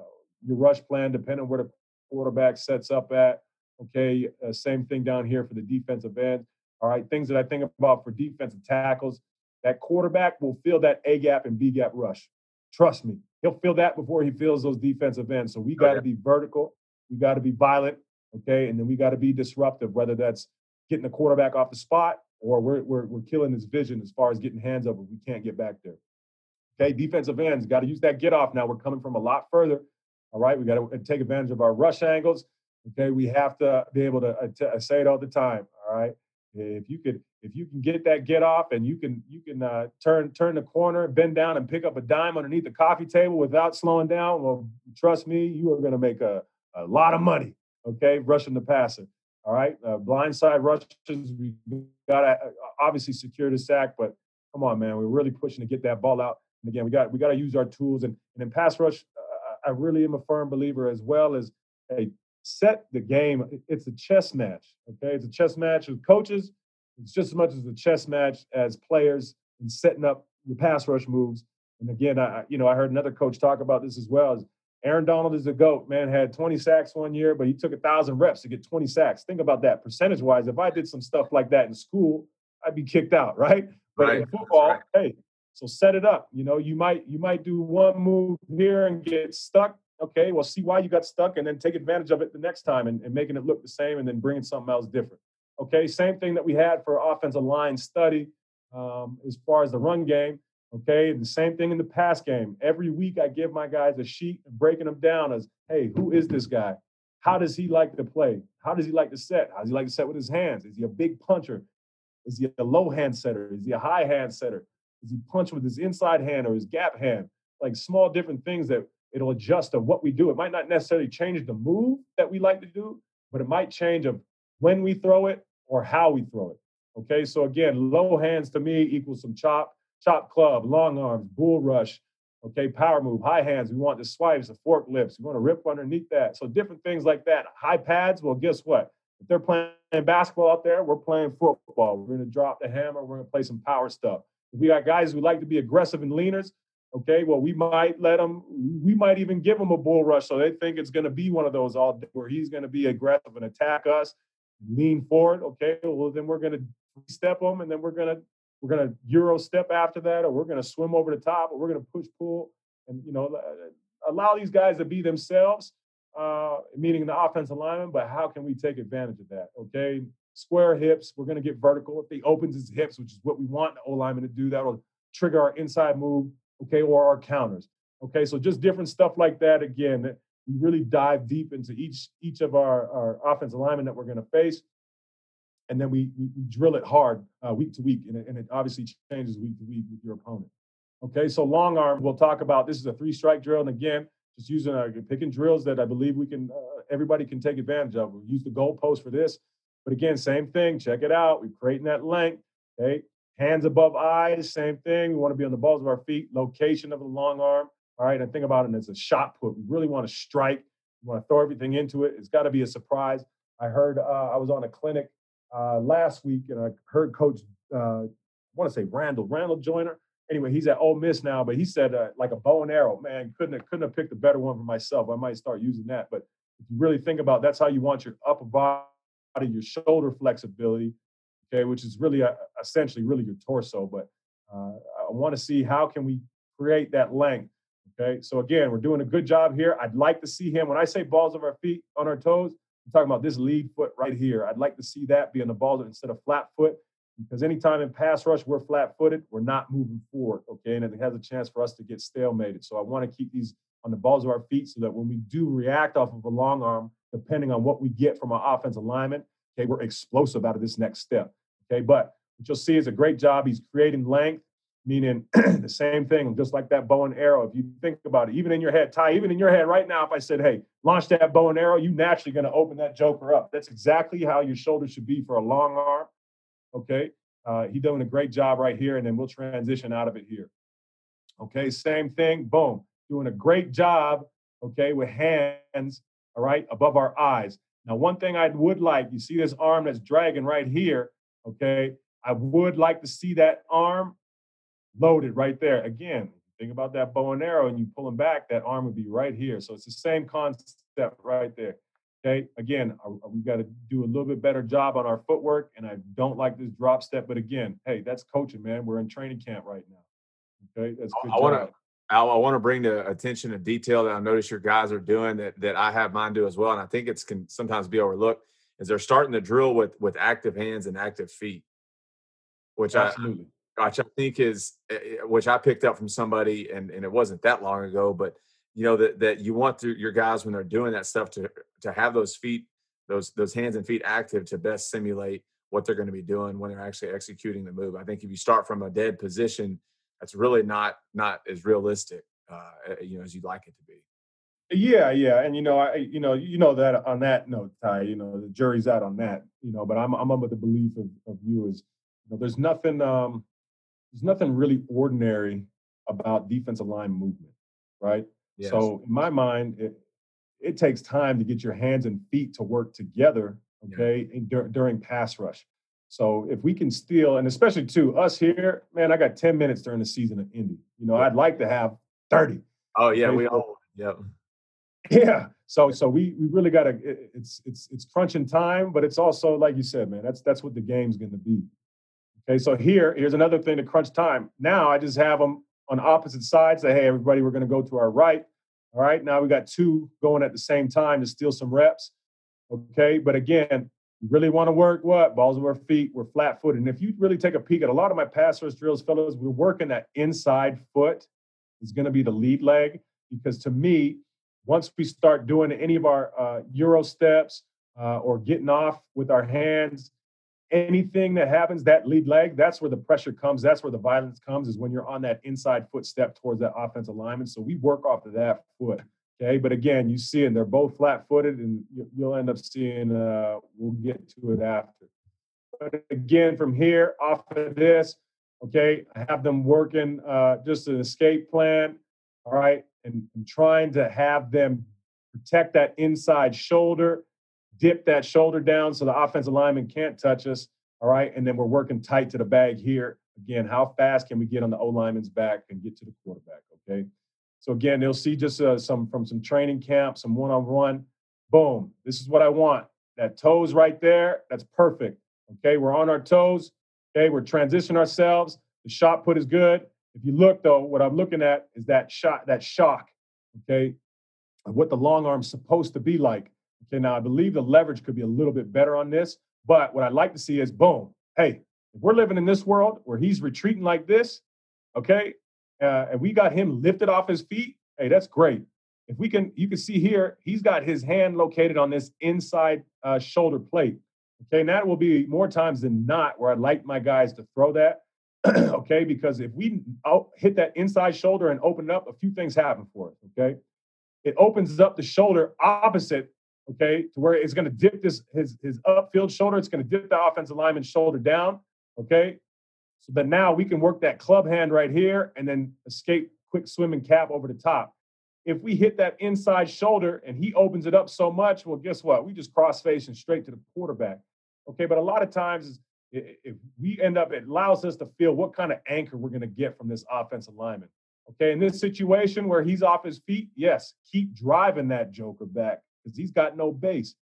your rush plan, depending on where the quarterback sets up at. Okay, uh, same thing down here for the defensive end. All right, things that I think about for defensive tackles. That quarterback will feel that A gap and B gap rush. Trust me, he'll feel that before he feels those defensive ends. So we got to okay. be vertical. We got to be violent. Okay, and then we got to be disruptive, whether that's getting the quarterback off the spot or we're, we're, we're killing his vision as far as getting hands up if we can't get back there. Okay, defensive ends, got to use that get off now. We're coming from a lot further. All right, we got to take advantage of our rush angles. Okay, we have to be able to uh, I uh, say it all the time. All right, if you could, if you can get that get off and you can you can uh, turn turn the corner, bend down and pick up a dime underneath the coffee table without slowing down, well, trust me, you are going to make a, a lot of money. Okay, rushing the passer. All right, uh, blindside rushes. We got to obviously secure the sack, but come on, man, we're really pushing to get that ball out. And again, we got we got to use our tools. And, and in pass rush, uh, I really am a firm believer as well as hey, set the game. It's a chess match. Okay, it's a chess match with coaches. It's just as much as a chess match as players in setting up your pass rush moves. And again, I you know I heard another coach talk about this as well. As Aaron Donald is the goat. Man had 20 sacks one year, but he took a thousand reps to get 20 sacks. Think about that percentage wise. If I did some stuff like that in school, I'd be kicked out, right? But right. in football, right. hey, So set it up. You know, you might you might do one move here and get stuck. Okay, well, see why you got stuck, and then take advantage of it the next time, and, and making it look the same, and then bringing something else different. Okay, same thing that we had for offensive line study um, as far as the run game. Okay, the same thing in the pass game. Every week I give my guys a sheet breaking them down as, hey, who is this guy? How does he like to play? How does he like to set? How does he like to set with his hands? Is he a big puncher? Is he a low hand setter? Is he a high hand setter? Does he punch with his inside hand or his gap hand? Like small different things that it'll adjust to what we do. It might not necessarily change the move that we like to do, but it might change of when we throw it or how we throw it. Okay, so again, low hands to me equals some chop, chop club, long arms, bull rush, okay, power move, high hands. We want the swipes, the fork lifts. We want to rip underneath that. So different things like that. High pads, well, guess what? If they're playing basketball out there, we're playing football. We're going to drop the hammer. We're going to play some power stuff. If we got guys who like to be aggressive and leaners, okay, well, we might let them, we might even give them a bull rush so they think it's going to be one of those all day where he's going to be aggressive and attack us, lean forward. Okay, well, then we're going to step them and then we're going to, we're going to euro step after that, or we're going to swim over the top, or we're going to push pull and, you know, allow these guys to be themselves uh, meaning the offensive lineman, but how can we take advantage of that? Okay, square hips. We're going to get vertical. If he opens his hips, which is what we want the O lineman to do, that'll trigger our inside move. Okay, or our counters. Okay, so just different stuff like that. Again, that we really dive deep into each each of our, our offensive linemen that we're going to face, and then we, we, we drill it hard uh, week to week, and it, and it obviously changes week to week with your opponent. Okay, so long arm. We'll talk about this is a three strike drill, and again, just using our picking drills that I believe we can uh, everybody can take advantage of. We use the goalpost for this, but again, same thing. Check it out. We're creating that length. Okay, hands above eyes, same thing. We want to be on the balls of our feet. Location of the long arm. All right, and think about it as a shot put. We really want to strike. We want to throw everything into it. It's got to be a surprise. I heard uh, I was on a clinic uh, last week, and I heard Coach uh, I want to say Randall Randall Joyner anyway, he's at Ole Miss now, but he said uh, like a bow and arrow. Man, couldn't have, couldn't have picked a better one for myself. I might start using that. But if you really think about, that's how you want your upper body, your shoulder flexibility, okay, which is really a, uh, essentially really your torso. But uh, I want to see how can we create that length. Okay, so again, we're doing a good job here. I'd like to see him when I say balls of our feet on our toes. I'm talking about this lead foot right here. I'd like to see that be on the balls instead of flat foot because anytime in pass rush we're flat-footed, we're not moving forward, okay? And it has a chance for us to get stalemated. So I want to keep these on the balls of our feet so that when we do react off of a long arm, depending on what we get from our offensive lineman, okay, we're explosive out of this next step, okay? But what you'll see is a great job. He's creating length, meaning the same thing, just like that bow and arrow. If you think about it, even in your head, Ty, even in your head right now, if I said, hey, launch that bow and arrow, you naturally going to open that joker up. That's exactly how your shoulder should be for a long arm Okay. Uh, he's doing a great job right here, and then we'll transition out of it here. Okay. Same thing. Boom. Doing a great job. Okay. With hands. All right. Above our eyes. Now, one thing I would like, you see this arm that's dragging right here. Okay. I would like to see that arm loaded right there. Again, think about that bow and arrow and you pull them back, that arm would be right here. So it's the same concept right there. Okay, again, uh, uh, we've got to do a little bit better job on our footwork, and I don't like this drop step. But again, hey, that's coaching, man. We're in training camp right now. Okay, that's good. I want to, Al, I want to bring the attention and detail that I notice your guys are doing that that I have mine do as well, and I think it's can sometimes be overlooked. Is they're starting to drill with with active hands and active feet, which Absolutely. I, which I think is eh, eh, which I picked up from somebody, and and it wasn't that long ago, but you know that that you want to, your guys when they're doing that stuff to to have those feet those those hands and feet active to best simulate what they're going to be doing when they're actually executing the move. I think if you start from a dead position, that's really not not as realistic, uh, you know, as you'd like it to be. Yeah, yeah, and you know, I you know you know that on that note, Ty, you know, the jury's out on that, you know, but I'm I'm under the belief of, of you is, you know, there's nothing um there's nothing really ordinary about defensive line movement, right? Yes. So in my mind, it, it takes time to get your hands and feet to work together, okay, yeah. dur- during pass rush. So if we can steal, and especially to us here, man, I got 10 minutes during the season of Indy. You know, I'd like to have 30. Oh yeah, we all yeah. Yeah. So so we we really gotta it's it's it's crunching time, but it's also like you said, man, that's that's what the game's gonna be. Okay, so here, here's another thing to crunch time. Now I just have them on opposite sides. Say, hey, everybody, we're going to go to our right. All right, now we got two going at the same time to steal some reps. Okay, but again, really want to work what? Balls of our feet, we're flat footed. And if you really take a peek at a lot of my pass rush drills, fellows, we're working that inside foot is going to be the lead leg. Because to me, once we start doing any of our uh, Euro steps uh, or getting off with our hands, anything that happens, that lead leg, that's where the pressure comes. That's where the violence comes, is when you're on that inside foot step towards that offensive lineman. So we work off of that foot. Okay, but again, you see, and they're both flat-footed, and you'll end up seeing. Uh, we'll get to it after. But again, from here, off of this, okay, I have them working uh, just an escape plan. All right, and, and trying to have them protect that inside shoulder, dip that shoulder down so the offensive lineman can't touch us. All right, and then we're working tight to the bag here. Again, how fast can we get on the O lineman's back and get to the quarterback? Okay. So again, they'll see just uh, some from some training camp, some one-on-one. Boom. This is what I want. That toes right there. That's perfect. Okay, we're on our toes. Okay, we're transitioning ourselves. The shot put is good. If you look though, what I'm looking at is that shot, that shock. Okay, of what the long arm's supposed to be like. Okay, now I believe the leverage could be a little bit better on this, but what I'd like to see is boom. Hey, if we're living in this world where he's retreating like this, okay, uh, and we got him lifted off his feet, hey, that's great. If we can, you can see here, he's got his hand located on this inside uh, shoulder plate. Okay, and that will be more times than not where I'd like my guys to throw that. okay, because if we hit that inside shoulder and open it up, a few things happen for us. Okay, it opens up the shoulder opposite. Okay, to where it's going to dip this his his upfield shoulder. It's going to dip the offensive lineman's shoulder down. Okay, so that now we can work that club hand right here and then escape quick swimming cap over the top. If we hit that inside shoulder and he opens it up so much, well, guess what? We just cross facing straight to the quarterback. Okay, but a lot of times if we end up, it allows us to feel what kind of anchor we're going to get from this offensive lineman. Okay, in this situation where he's off his feet, yes, keep driving that joker back because he's got no base.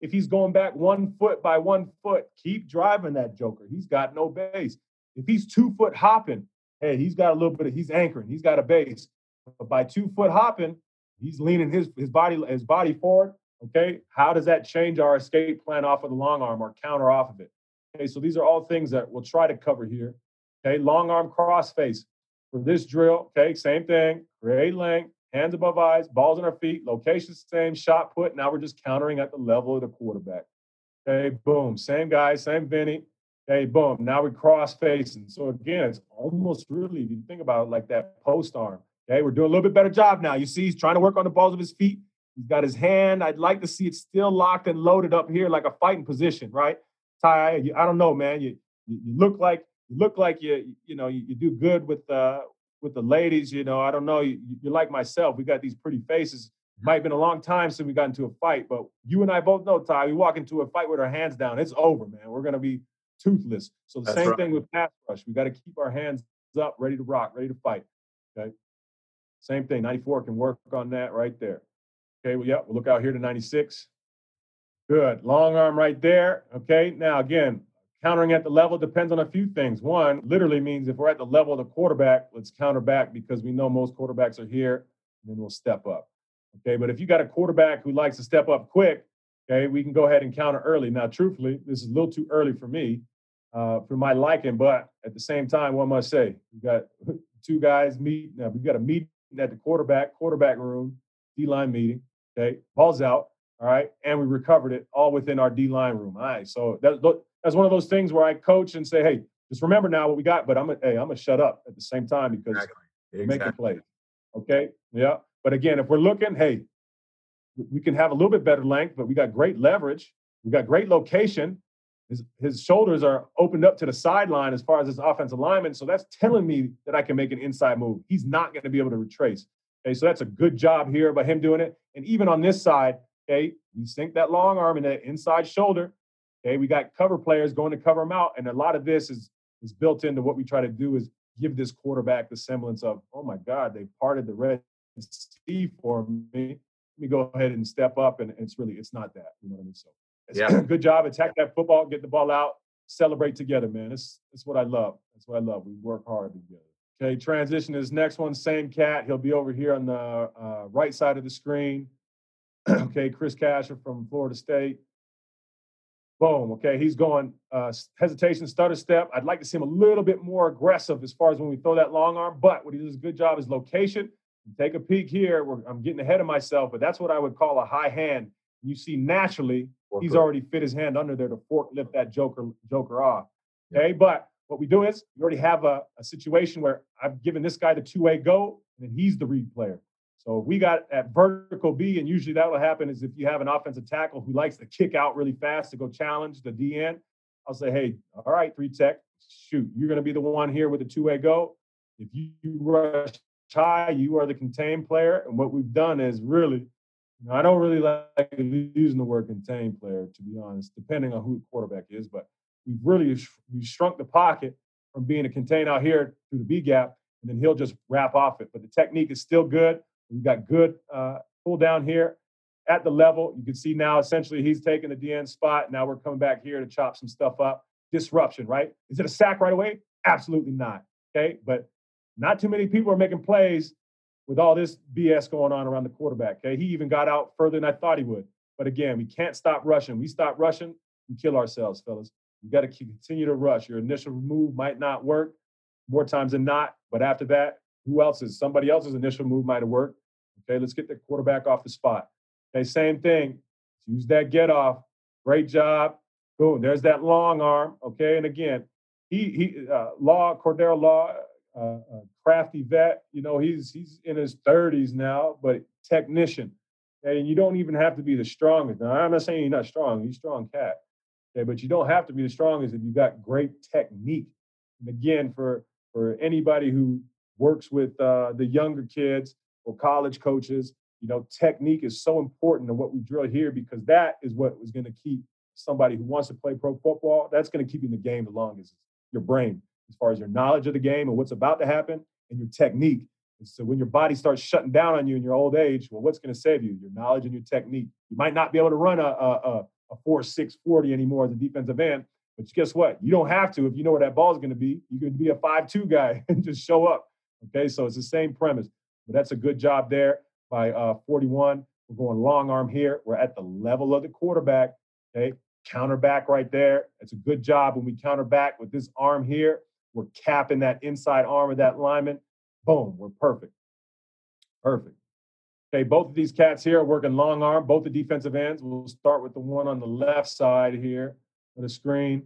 If he's going back one foot by one foot, keep driving that joker. He's got no base. If he's two foot hopping, hey, he's got a little bit of he's anchoring, he's got a base. But by two foot hopping, he's leaning his his body his body forward. Okay, how does that change our escape plan off of the long arm or counter off of it? Okay, so these are all things that we'll try to cover here. Okay, long arm cross face for this drill. Okay, same thing. Create length, hands above eyes, balls in our feet, location same, shot put. Now we're just countering at the level of the quarterback. Okay, boom, same guy, same Vinny. Okay, boom. Now we cross facing. So again, it's almost really, if you think about it, like that post arm. Okay, we're doing a little bit better job now. You see, he's trying to work on the balls of his feet. He's got his hand. I'd like to see it still locked and loaded up here, like a fighting position, right? Ty, you, I don't know, man. You, you look like you look like you you know you, you do good with uh with the ladies. You know, I don't know. You, you're like myself. We got these pretty faces. Might have been a long time since we got into a fight, but you and I both know, Ty. We walk into a fight with our hands down. It's over, man. We're gonna be toothless. So the That's same right. thing with pass rush. We got to keep our hands up, ready to rock, ready to fight. Okay. Same thing. 94 can work on that right there. Okay. Well, yeah, we'll look out here to 96. Good. Long arm right there. Okay. Now, again, countering at the level depends on a few things. One literally means if we're at the level of the quarterback, let's counter back because we know most quarterbacks are here, and then we'll step up. Okay. But if you got a quarterback who likes to step up quick, okay, we can go ahead and counter early. Now, truthfully, this is a little too early for me uh, for my liking. But at the same time, what must say? We got two guys meet. Now we got a meeting at the quarterback quarterback room, D line meeting. Okay, ball's out. All right, and we recovered it all within our D line room. All right, so that's that's one of those things where I coach and say, hey, just remember now what we got. But I'm a, hey, I'm gonna shut up at the same time because exactly. exactly. making plays. Okay, yeah. But again, if we're looking, hey, we can have a little bit better length, but we got great leverage. We got great location his, his shoulders are opened up to the sideline as far as his offensive lineman. So that's telling me that I can make an inside move. He's not going to be able to retrace. Okay, so that's a good job here by him doing it. And even on this side, okay, you sink that long arm in that inside shoulder. Okay, we got cover players going to cover him out, and a lot of this is is built into what we try to do is give this quarterback the semblance of, oh my God, they parted the red sea for me. Let me go ahead and step up, and it's really it's not that. You know what I mean? So yeah. good job. Attack that football, get the ball out, celebrate together, man. That's that's what I love. That's what I love. We work hard together. Okay, transition is next one. Same cat. He'll be over here on the uh, right side of the screen. okay, Chris Casher from Florida State. Boom. Okay, he's going uh, hesitation, stutter step. I'd like to see him a little bit more aggressive as far as when we throw that long arm. But what he does a good job is location. Take a peek here. I'm getting ahead of myself, but that's what I would call a high hand. You see, naturally, he's already fit his hand under there to forklift that joker joker off. Okay, yeah. but what we do is we already have a, a situation where I've given this guy the two way go, and he's the read player. So we got at vertical B, and usually that will happen is if you have an offensive tackle who likes to kick out really fast to go challenge the DN, I'll say, hey, all right, three tech, shoot, you're going to be the one here with the two way go. If you rush high, you are the contained player. And what we've done is really, know, I don't really like using the word contained player, to be honest, depending on who the quarterback is, but we've really we shrunk the pocket from being a contain out here through the B gap, and then he'll just wrap off it. But the technique is still good. We've got good uh, pull down here at the level. You can see now essentially he's taking the DN spot. Now we're coming back here to chop some stuff up. Disruption, right? Is it a sack right away? Absolutely not. Okay. But not too many people are making plays with all this BS going on around the quarterback. Okay. He even got out further than I thought he would. But again, we can't stop rushing. We stop rushing, we kill ourselves, fellas. You got to continue to rush. Your initial move might not work more times than not. But after that, who else is somebody else's initial move might have worked. Okay, let's get the quarterback off the spot. Okay, same thing. Use that get off. Great job. Boom. There's that long arm. Okay, and again, he he uh, Law Cordarro Law, uh, crafty vet. You know he's he's in his 30s now, but technician. Okay, and you don't even have to be the strongest. Now I'm not saying he's not strong. He's strong cat. Okay, but you don't have to be the strongest if you got great technique. And again, for for anybody who works with uh, the younger kids, or college coaches. You know, technique is so important in what we drill here because that is what is going to keep somebody who wants to play pro football. That's going to keep you in the game the longest. Your brain, as far as your knowledge of the game and what's about to happen, and your technique. And so when your body starts shutting down on you in your old age, well, what's going to save you? Your knowledge and your technique. You might not be able to run a a, a, a four six forty anymore as a defensive end, but guess what? You don't have to if you know where that ball is going to be. You can be a five two guy and just show up. Okay, so it's the same premise. But that's a good job there by uh, 41. We're going long arm here. We're at the level of the quarterback. Okay, counter back right there. It's a good job when we counter back with this arm here. We're capping that inside arm of that lineman. Boom, we're perfect. Perfect. Okay, both of these cats here are working long arm, both the defensive ends. We'll start with the one on the left side here of the screen.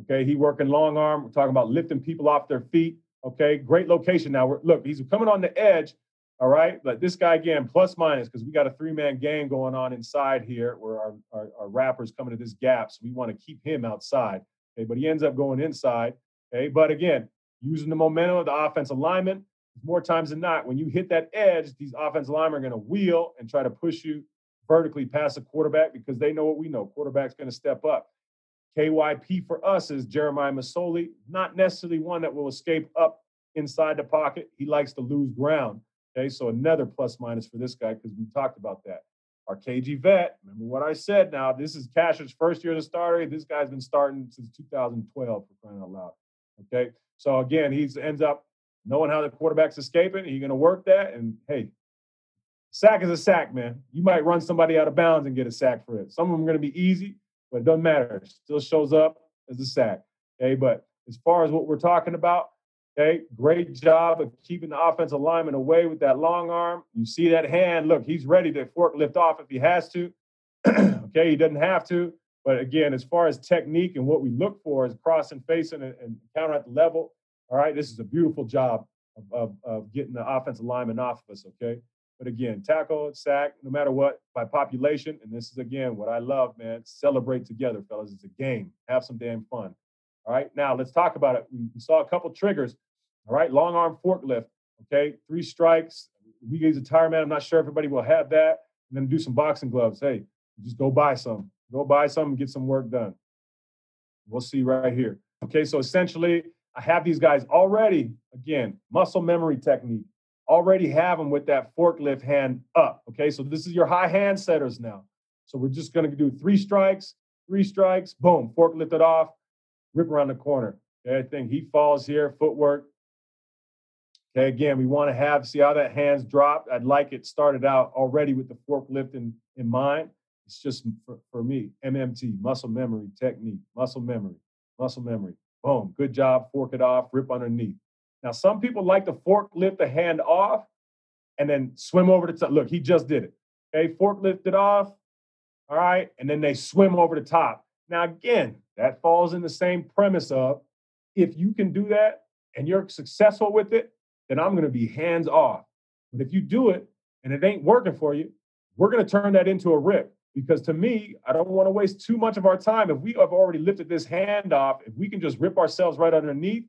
Okay, he working long arm. We're talking about lifting people off their feet. Okay, great location. Now, we're, look, he's coming on the edge. All right, but this guy again, plus minus, because we got a three man game going on inside here where our, our, our wrappers coming to this gap. So we want to keep him outside. Okay, but he ends up going inside. Okay, but again, using the momentum of the offensive lineman, more times than not, when you hit that edge, these offensive linemen are going to wheel and try to push you vertically past the quarterback because they know what we know. Quarterback's going to step up. KYP for us is Jeremiah Masoli, not necessarily one that will escape up inside the pocket. He likes to lose ground. Okay, so another plus minus for this guy because we talked about that. Our KG vet, remember what I said now. This is Casher's first year as a starter. This guy's been starting since 2012 for crying out loud. Okay, so again, he ends up knowing how the quarterback's escaping. He's going to work that. And hey, sack is a sack, man. You might run somebody out of bounds and get a sack for it. Some of them are going to be easy but it doesn't matter. It still shows up as a sack. Okay, but as far as what we're talking about, okay, great job of keeping the offensive lineman away with that long arm. You see that hand. Look, he's ready to forklift off if he has to. okay, he doesn't have to. But again, as far as technique and what we look for is crossing, facing, and, counter at the level. All right, this is a beautiful job of, of, of getting the offensive lineman off of us. Okay, but again, tackle, sack, no matter what, by population. And this is again what I love, man. Celebrate together, fellas. It's a game. Have some damn fun. All right. Now let's talk about it. We, saw a couple triggers. All right. Long arm forklift. Okay. Three strikes. We use a tire man. I'm not sure everybody will have that. And then do some boxing gloves. Hey, just go buy some. Go buy some and get some work done. We'll see right here. Okay. So essentially, I have these guys already, again, muscle memory technique already have them with that forklift hand up. Okay, so this is your high hand setters now. So we're just to do three strikes, three strikes, boom, forklift it off. rip around the corner. Okay, I think he falls here, footwork. Okay, again, we want to have, see how that hands dropped. I'd like it started out already with the forklift in, in mind. It's just for, for me, MMT, muscle memory, technique, muscle memory, muscle memory. Boom, good job, fork it off, rip underneath. Now, some people like to fork lift the hand off and then swim over the top. Look, he just did it. Okay, fork lift it off. All right, and then they swim over the top. Now, again, that falls in the same premise of if you can do that and you're successful with it, then I'm going to be hands off. But if you do it and it ain't working for you, we're going to turn that into a rip. Because to me, I don't want to waste too much of our time. If we have already lifted this hand off, if we can just rip ourselves right underneath,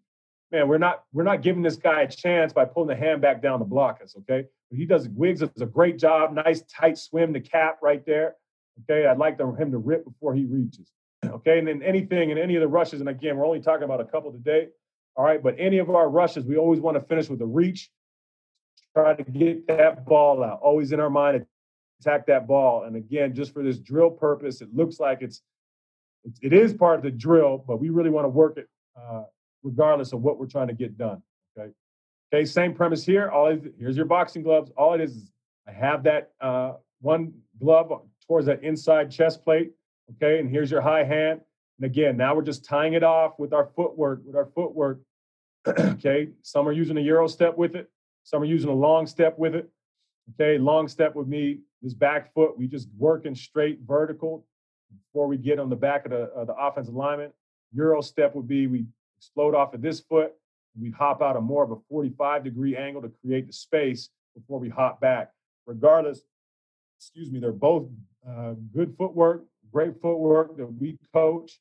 man, we're not we're not giving this guy a chance by pulling the hand back down to block us. Okay, he does. Wiggs does a great job. Nice tight swim to cap right there. Okay, I'd like him to rip before he reaches. Okay, and then anything in any of the rushes, and again, we're only talking about a couple today. All right, but any of our rushes, we always want to finish with a reach. Try to get that ball out. Always in our mind, attack that ball. And again, just for this drill purpose, it looks like it's it is part of the drill, but we really want to work it uh, regardless of what we're trying to get done. Okay. Okay. Same premise here. All is, here's your boxing gloves. All it is is I have that uh, one glove towards that inside chest plate. Okay. And here's your high hand. And again, now we're just tying it off with our footwork, with our footwork. okay. Some are using a Euro step with it. Some are using a long step with it. Okay. Long step with me, this back foot, we just working straight vertical before we get on the back of the, uh, the offensive lineman. Euro step would be we explode off of this foot. We hop out a more of a 45 degree angle to create the space before we hop back. Regardless, excuse me, they're both uh, good footwork, great footwork that we coach.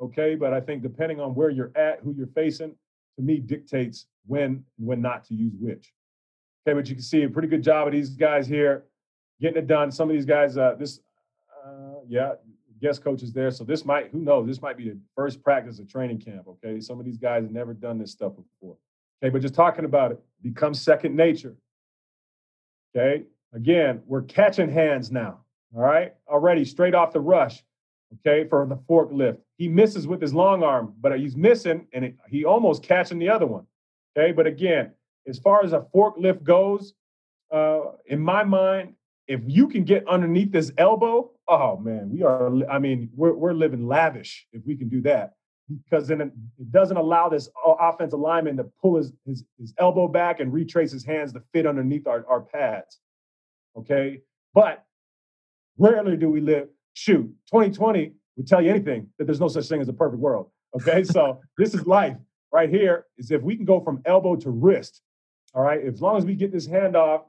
Okay, but I think depending on where you're at, who you're facing, to me dictates when when not to use which. Okay, but you can see a pretty good job of these guys here getting it done. Some of these guys, uh, this, uh, yeah, guest coaches there. So this might, who knows, this might be the first practice of training camp. Okay. Some of these guys have never done this stuff before. Okay. But just talking about it becomes second nature. Okay. Again, we're catching hands now. All right. Already straight off the rush. Okay. For the forklift. He misses with his long arm, but he's missing and it, he almost catching the other one. Okay. But again, as far as a forklift goes, uh, in my mind, if you can get underneath this elbow, oh man, we are. I mean, we're we're living lavish if we can do that because then it doesn't allow this uh, offensive lineman to pull his, his, his elbow back and retrace his hands to fit underneath our, our pads. Okay. But rarely do we live, shoot, 2020 would tell you anything that there's no such thing as a perfect world. Okay. so this is life right here is if we can go from elbow to wrist. All right. As long as we get this hand off,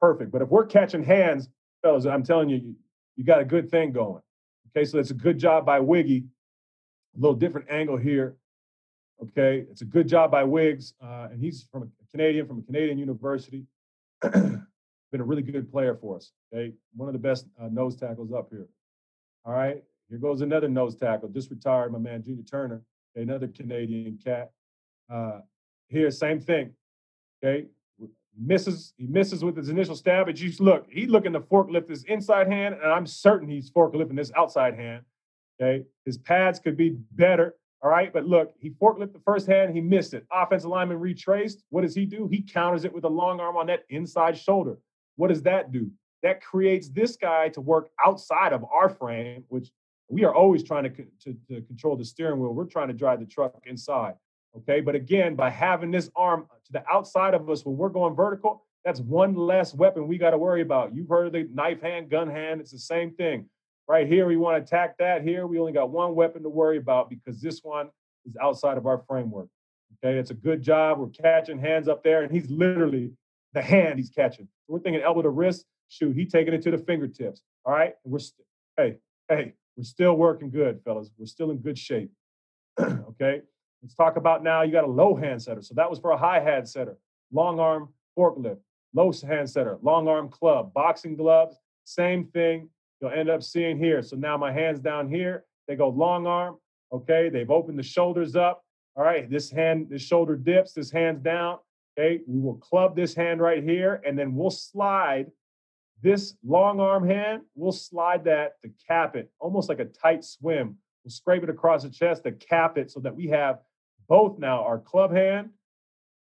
perfect. But if we're catching hands, fellas, I'm telling you, you got a good thing going. Okay, so it's a good job by Wiggy. A little different angle here. Okay, it's a good job by Wiggs, uh, and he's from a Canadian, from a Canadian university. Been a really good player for us. Okay, one of the best uh, nose tackles up here. All right, here goes another nose tackle, just retired, my man Junior Turner, okay, another Canadian cat. Uh, here, same thing. Okay, misses he misses with his initial stab. But you look, he's looking to forklift his inside hand, and I'm certain he's forklifting this outside hand. Okay, his pads could be better. All right, but look, he forklift the first hand, he missed it. Offensive lineman retraced. What does he do? He counters it with a long arm on that inside shoulder. What does that do? That creates this guy to work outside of our frame, which we are always trying to, to, to control the steering wheel. We're trying to drive the truck inside. Okay. But again, by having this arm to the outside of us when we're going vertical, that's one less weapon we got to worry about. You've heard of the knife hand, gun hand. It's the same thing. Right here, we want to attack that. Here, we only got one weapon to worry about because this one is outside of our framework. Okay. It's a good job. We're catching hands up there, and he's literally the hand he's catching. We're thinking elbow to wrist. Shoot, he taking it to the fingertips. All right. We're, st- hey, hey, we're still working good, fellas. We're still in good shape. okay. Let's talk about now you got a low hand setter. So that was for a high hand setter, long arm forklift, low hand setter, long arm club, boxing gloves, same thing. You'll end up seeing here. So now my hands down here, they go long arm. Okay, they've opened the shoulders up. All right, this hand, this shoulder dips, this hand's down. Okay, we will club this hand right here, and then we'll slide this long arm hand. We'll slide that to cap it, almost like a tight swim We'll scrape it across the chest to cap it so that we have both now our club hand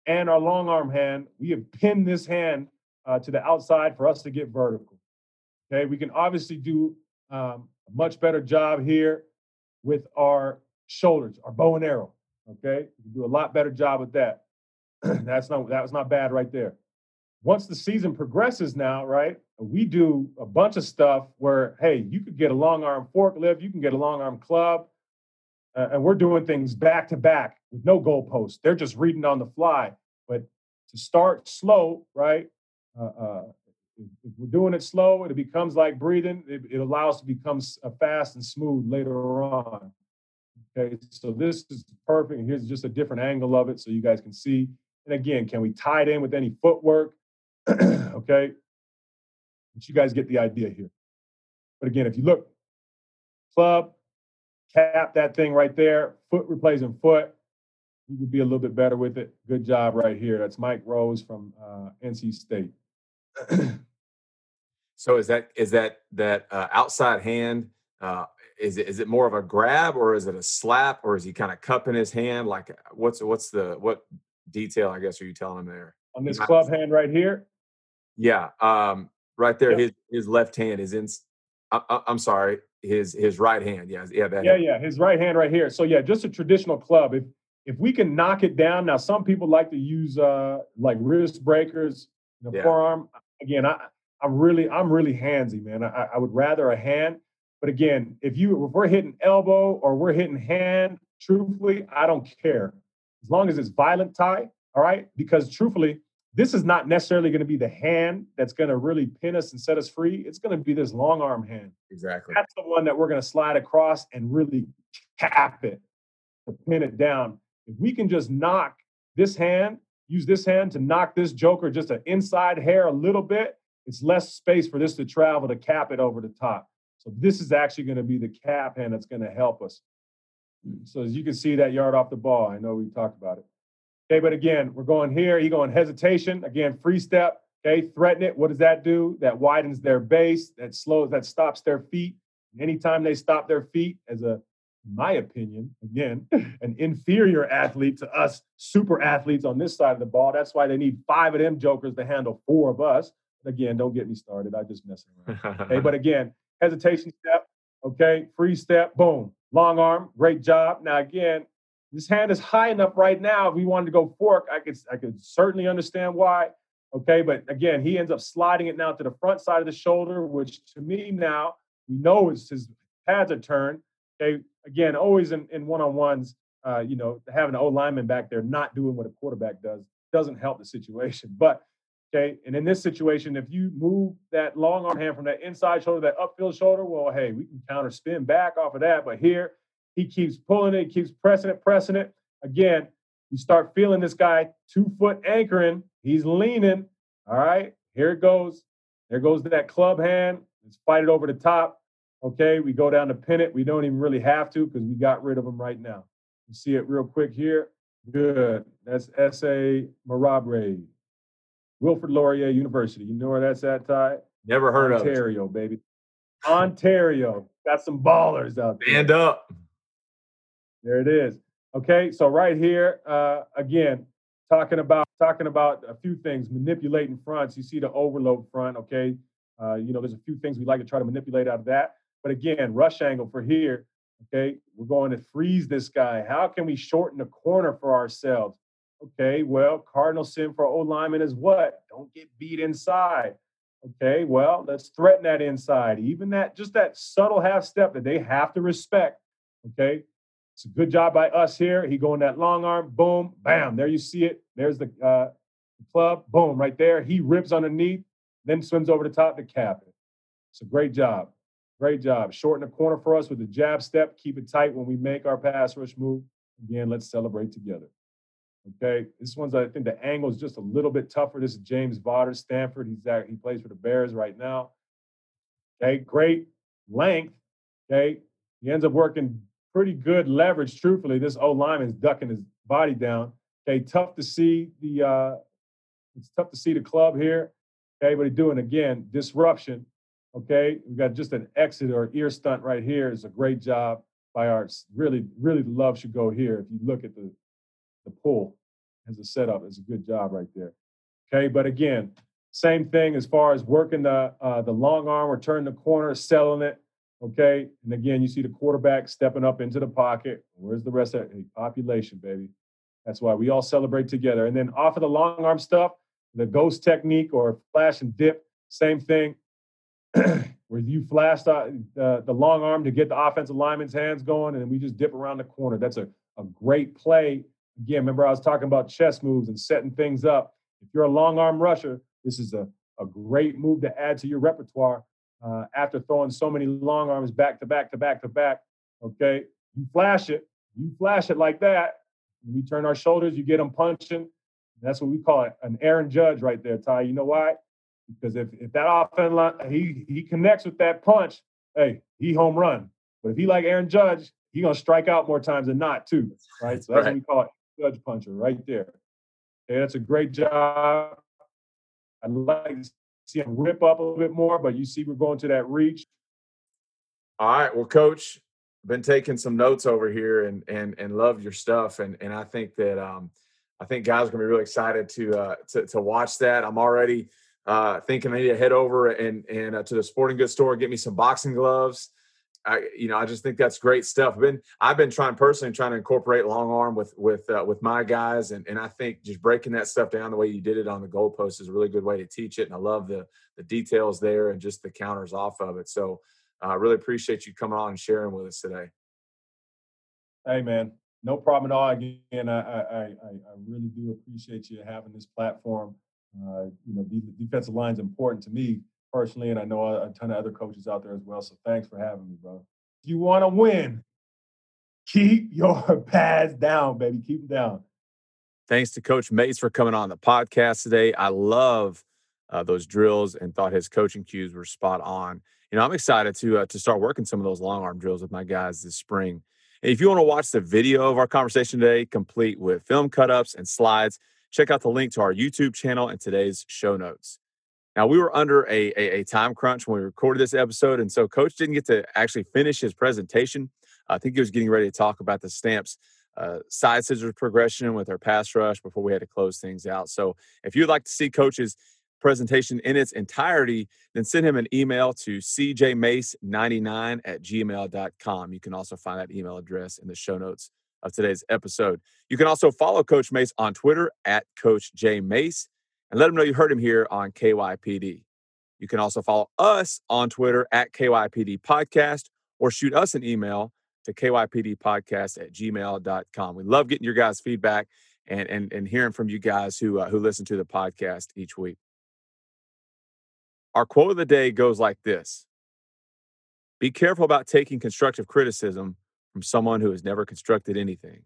and our long arm hand. We have pinned this hand uh, to the outside for us to get vertical. Okay, we can obviously do um, a much better job here with our shoulders, our bow and arrow. Okay, we can do a lot better job with that. That's not that was not bad right there. Once the season progresses now, right, we do a bunch of stuff where, hey, you could get a long arm forklift, you can get a long arm club, uh, and we're doing things back to back with no goalposts. They're just reading on the fly. But to start slow, right? Uh, uh, if, we're doing it slow, it becomes like breathing. It, it allows to become uh, fast and smooth later on. Okay, so this is perfect. Here's just a different angle of it so you guys can see. And again, can we tie it in with any footwork? okay, but you guys get the idea here. But again, if you look, club, cap that thing right there, foot replacing foot, you could be a little bit better with it. Good job right here. That's Mike Rose from uh, NC State. so is that is that that uh, outside hand? Uh, is it is it more of a grab or is it a slap or is he kind of cupping his hand? Like what's what's the what detail I guess are you telling him there on this club hand right here? Yeah, um, right there. Yep. His his left hand is in. I, am sorry, his his right hand. Yeah, yeah, that yeah, hand. yeah. His right hand right here. So yeah, just a traditional club. If if we can knock it down, now some people like to use uh like wrist breakers, the yeah. forearm. Again, I I'm really I'm really handsy, man. I, I would rather a hand. But again, if you if we're hitting elbow or we're hitting hand, truthfully, I don't care as long as it's violent tie. All right, because truthfully, this is not necessarily going to be the hand that's going to really pin us and set us free. It's going to be this long arm hand. Exactly. That's the one that we're going to slide across and really tap it to pin it down. If we can just knock this hand, use this hand to knock this joker just an inside hair a little bit, it's less space for this to travel to cap it over the top. So this is actually going to be the cap hand that's going to help us. Hmm. So as you can see that yard off the ball, I know we talked about it. Okay, but again, we're going here. You going hesitation. Again, free step. Okay, threaten it. What does that do? That widens their base. That slows. That stops their feet. Anytime they stop their feet, as a my opinion, again, an inferior athlete to us super athletes on this side of the ball. That's why they need five of them jokers to handle four of us. Again, don't get me started. I just messing around. okay, but again, hesitation step. Okay, free step. Boom. Long arm. Great job. Now again, this hand is high enough right now. If we wanted to go fork, I could I could certainly understand why. Okay, but again, he ends up sliding it now to the front side of the shoulder, which to me now we know is his pads are turned. Okay, again, always in, in one-on-ones, uh, you know, having an old lineman back there not doing what a quarterback does doesn't help the situation. But okay, and in this situation, if you move that long arm hand from that inside shoulder, that upfield shoulder, well, hey, we can counter spin back off of that. But here, he keeps pulling it, keeps pressing it, pressing it. Again, you start feeling this guy two foot anchoring. He's leaning. All right, here it goes. There goes that club hand. Let's fight it over the top. Okay, we go down to pin it. We don't even really have to because we got rid of them right now. You see it real quick here. Good. That's S.A. Marabre, Wilfrid Laurier University. You know where that's at, Ty? Never heard Ontario, of Ontario, baby. Ontario. Got some ballers out there. Stand up. There it is. Okay, so right here, uh, again, talking about talking about a few things, manipulating fronts. You see the overload front. Okay, uh, you know there's a few things we like to try to manipulate out of that. But again, rush angle for here. Okay, we're going to freeze this guy. How can we shorten the corner for ourselves? Okay, well, cardinal sin for O lineman is what? Don't get beat inside. Okay, well, let's threaten that inside. Even that, just that subtle half step that they have to respect. Okay, it's a good job by us here. He going that long arm, boom, bam. There you see it. There's the, uh, club, boom, right there. He rips underneath, then swims over the top to cap it. It's a great job. Great job. Shorten the corner for us with the jab step. Keep it tight when we make our pass rush move. Again, let's celebrate together. Okay, this one's I think the angle is just a little bit tougher. This is James Vaughters, Stanford. He's at, he plays for the Bears right now. Okay, great length. Okay, he ends up working pretty good leverage. Truthfully, this O is ducking his body down. Okay, tough to see the uh, it's tough to see the club here. Okay, but he's doing again disruption. Okay, we got just an exit or ear stunt right here. It's a great job. by our really, really love should go here. If you look at the the pull as a setup, it's a good job right there. Okay, but again, same thing as far as working the uh, the long arm or turning the corner, selling it. Okay, and again, you see the quarterback stepping up into the pocket. Where's the rest of the population, baby? That's why we all celebrate together. And then off of the long arm stuff, the ghost technique or flash and dip, same thing. where you flash the, the, the, long arm to get the offensive lineman's hands going, and we just dip around the corner. That's a, a great play. Again, remember I was talking about chess moves and setting things up. If you're a long arm rusher, this is a, a great move to add to your repertoire uh, after throwing so many long arms back to back to back to back. Okay, you flash it, you flash it like that. We turn our shoulders, you get them punching. That's what we call it, an Aaron Judge right there, Ty. You know why? Because if, if that offense line, he he connects with that punch, hey, he home run. But if he like Aaron Judge, he gonna strike out more times than not too, right? So that's right. what we call it, Judge puncher right there. Okay, that's a great job. I'd like to see him rip up a little bit more, but you see we're going to that reach. All right, well, coach, been taking some notes over here and and and love your stuff, and and I think that um I think guys are gonna be really excited to uh to to watch that. I'm already uh, thinking I need to head over and and uh, to the sporting goods store and get me some boxing gloves. I you know I just think that's great stuff. I've been I've been trying personally trying to incorporate long arm with with uh, with my guys, and and I think just breaking that stuff down the way you did it on the goalpost is a really good way to teach it. And I love the the details there and just the counters off of it. So uh, I uh, really appreciate you coming on and sharing with us today. Hey man, no problem at all. Again, I I I, I really do appreciate you having this platform. Uh, you know, the defensive line is important to me personally, and I know a, a ton of other coaches out there as well. So thanks for having me, bro. If you want to win, keep your pads down, baby. Keep them down. Thanks to Coach Mace for coming on the podcast today. I love uh, those drills and thought his coaching cues were spot on. You know, I'm excited to uh, to start working some of those long arm drills with my guys this spring. And if you want to watch the video of our conversation today, complete with film cut ups and slides, check out the link to our YouTube channel and today's show notes. Now, we were under a, a, a, time crunch when we recorded this episode, and so Coach didn't get to actually finish his presentation. I think he was getting ready to talk about the Stamps uh, side scissors progression with our pass rush before we had to close things out. So, if you'd like to see Coach's presentation in its entirety, then send him an email to cjmace99 at gmail.com. You can also find that email address in the show notes of today's episode. You can also follow Coach Mace on Twitter at Coach J Mace and let him know you heard him here on KYPD. You can also follow us on Twitter at KYPD Podcast or shoot us an email to KYPDpodcast at gmail.com. We love getting your guys' feedback and, and, and hearing from you guys who, uh, who listen to the podcast each week. Our quote of the day goes like this Be careful about taking constructive criticism from someone who has never constructed anything.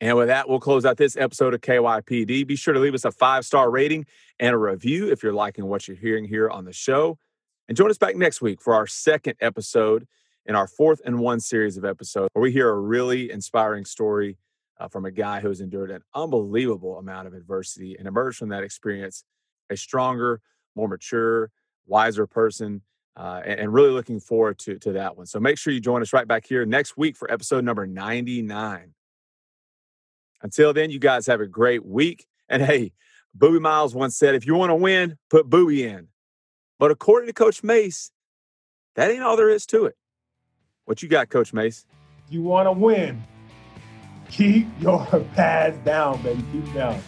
And with that, we'll close out this episode of KYPD. Be sure to leave us a five star rating and a review if you're liking what you're hearing here on the show. And join us back next week for our second episode in our fourth and one series of episodes where we hear a really inspiring story uh, from a guy who has endured an unbelievable amount of adversity and emerged from that experience a stronger, more mature, wiser person uh, and, and, really looking forward to, to that one. So make sure you join us right back here next week for episode number 99. Until then, you guys have a great week. And hey, Boobie Miles once said, if you want to win, put Boobie in. But according to Coach Mace, that ain't all there is to it. What you got, Coach Mace? You want to win. Keep your pads down, baby. Keep down.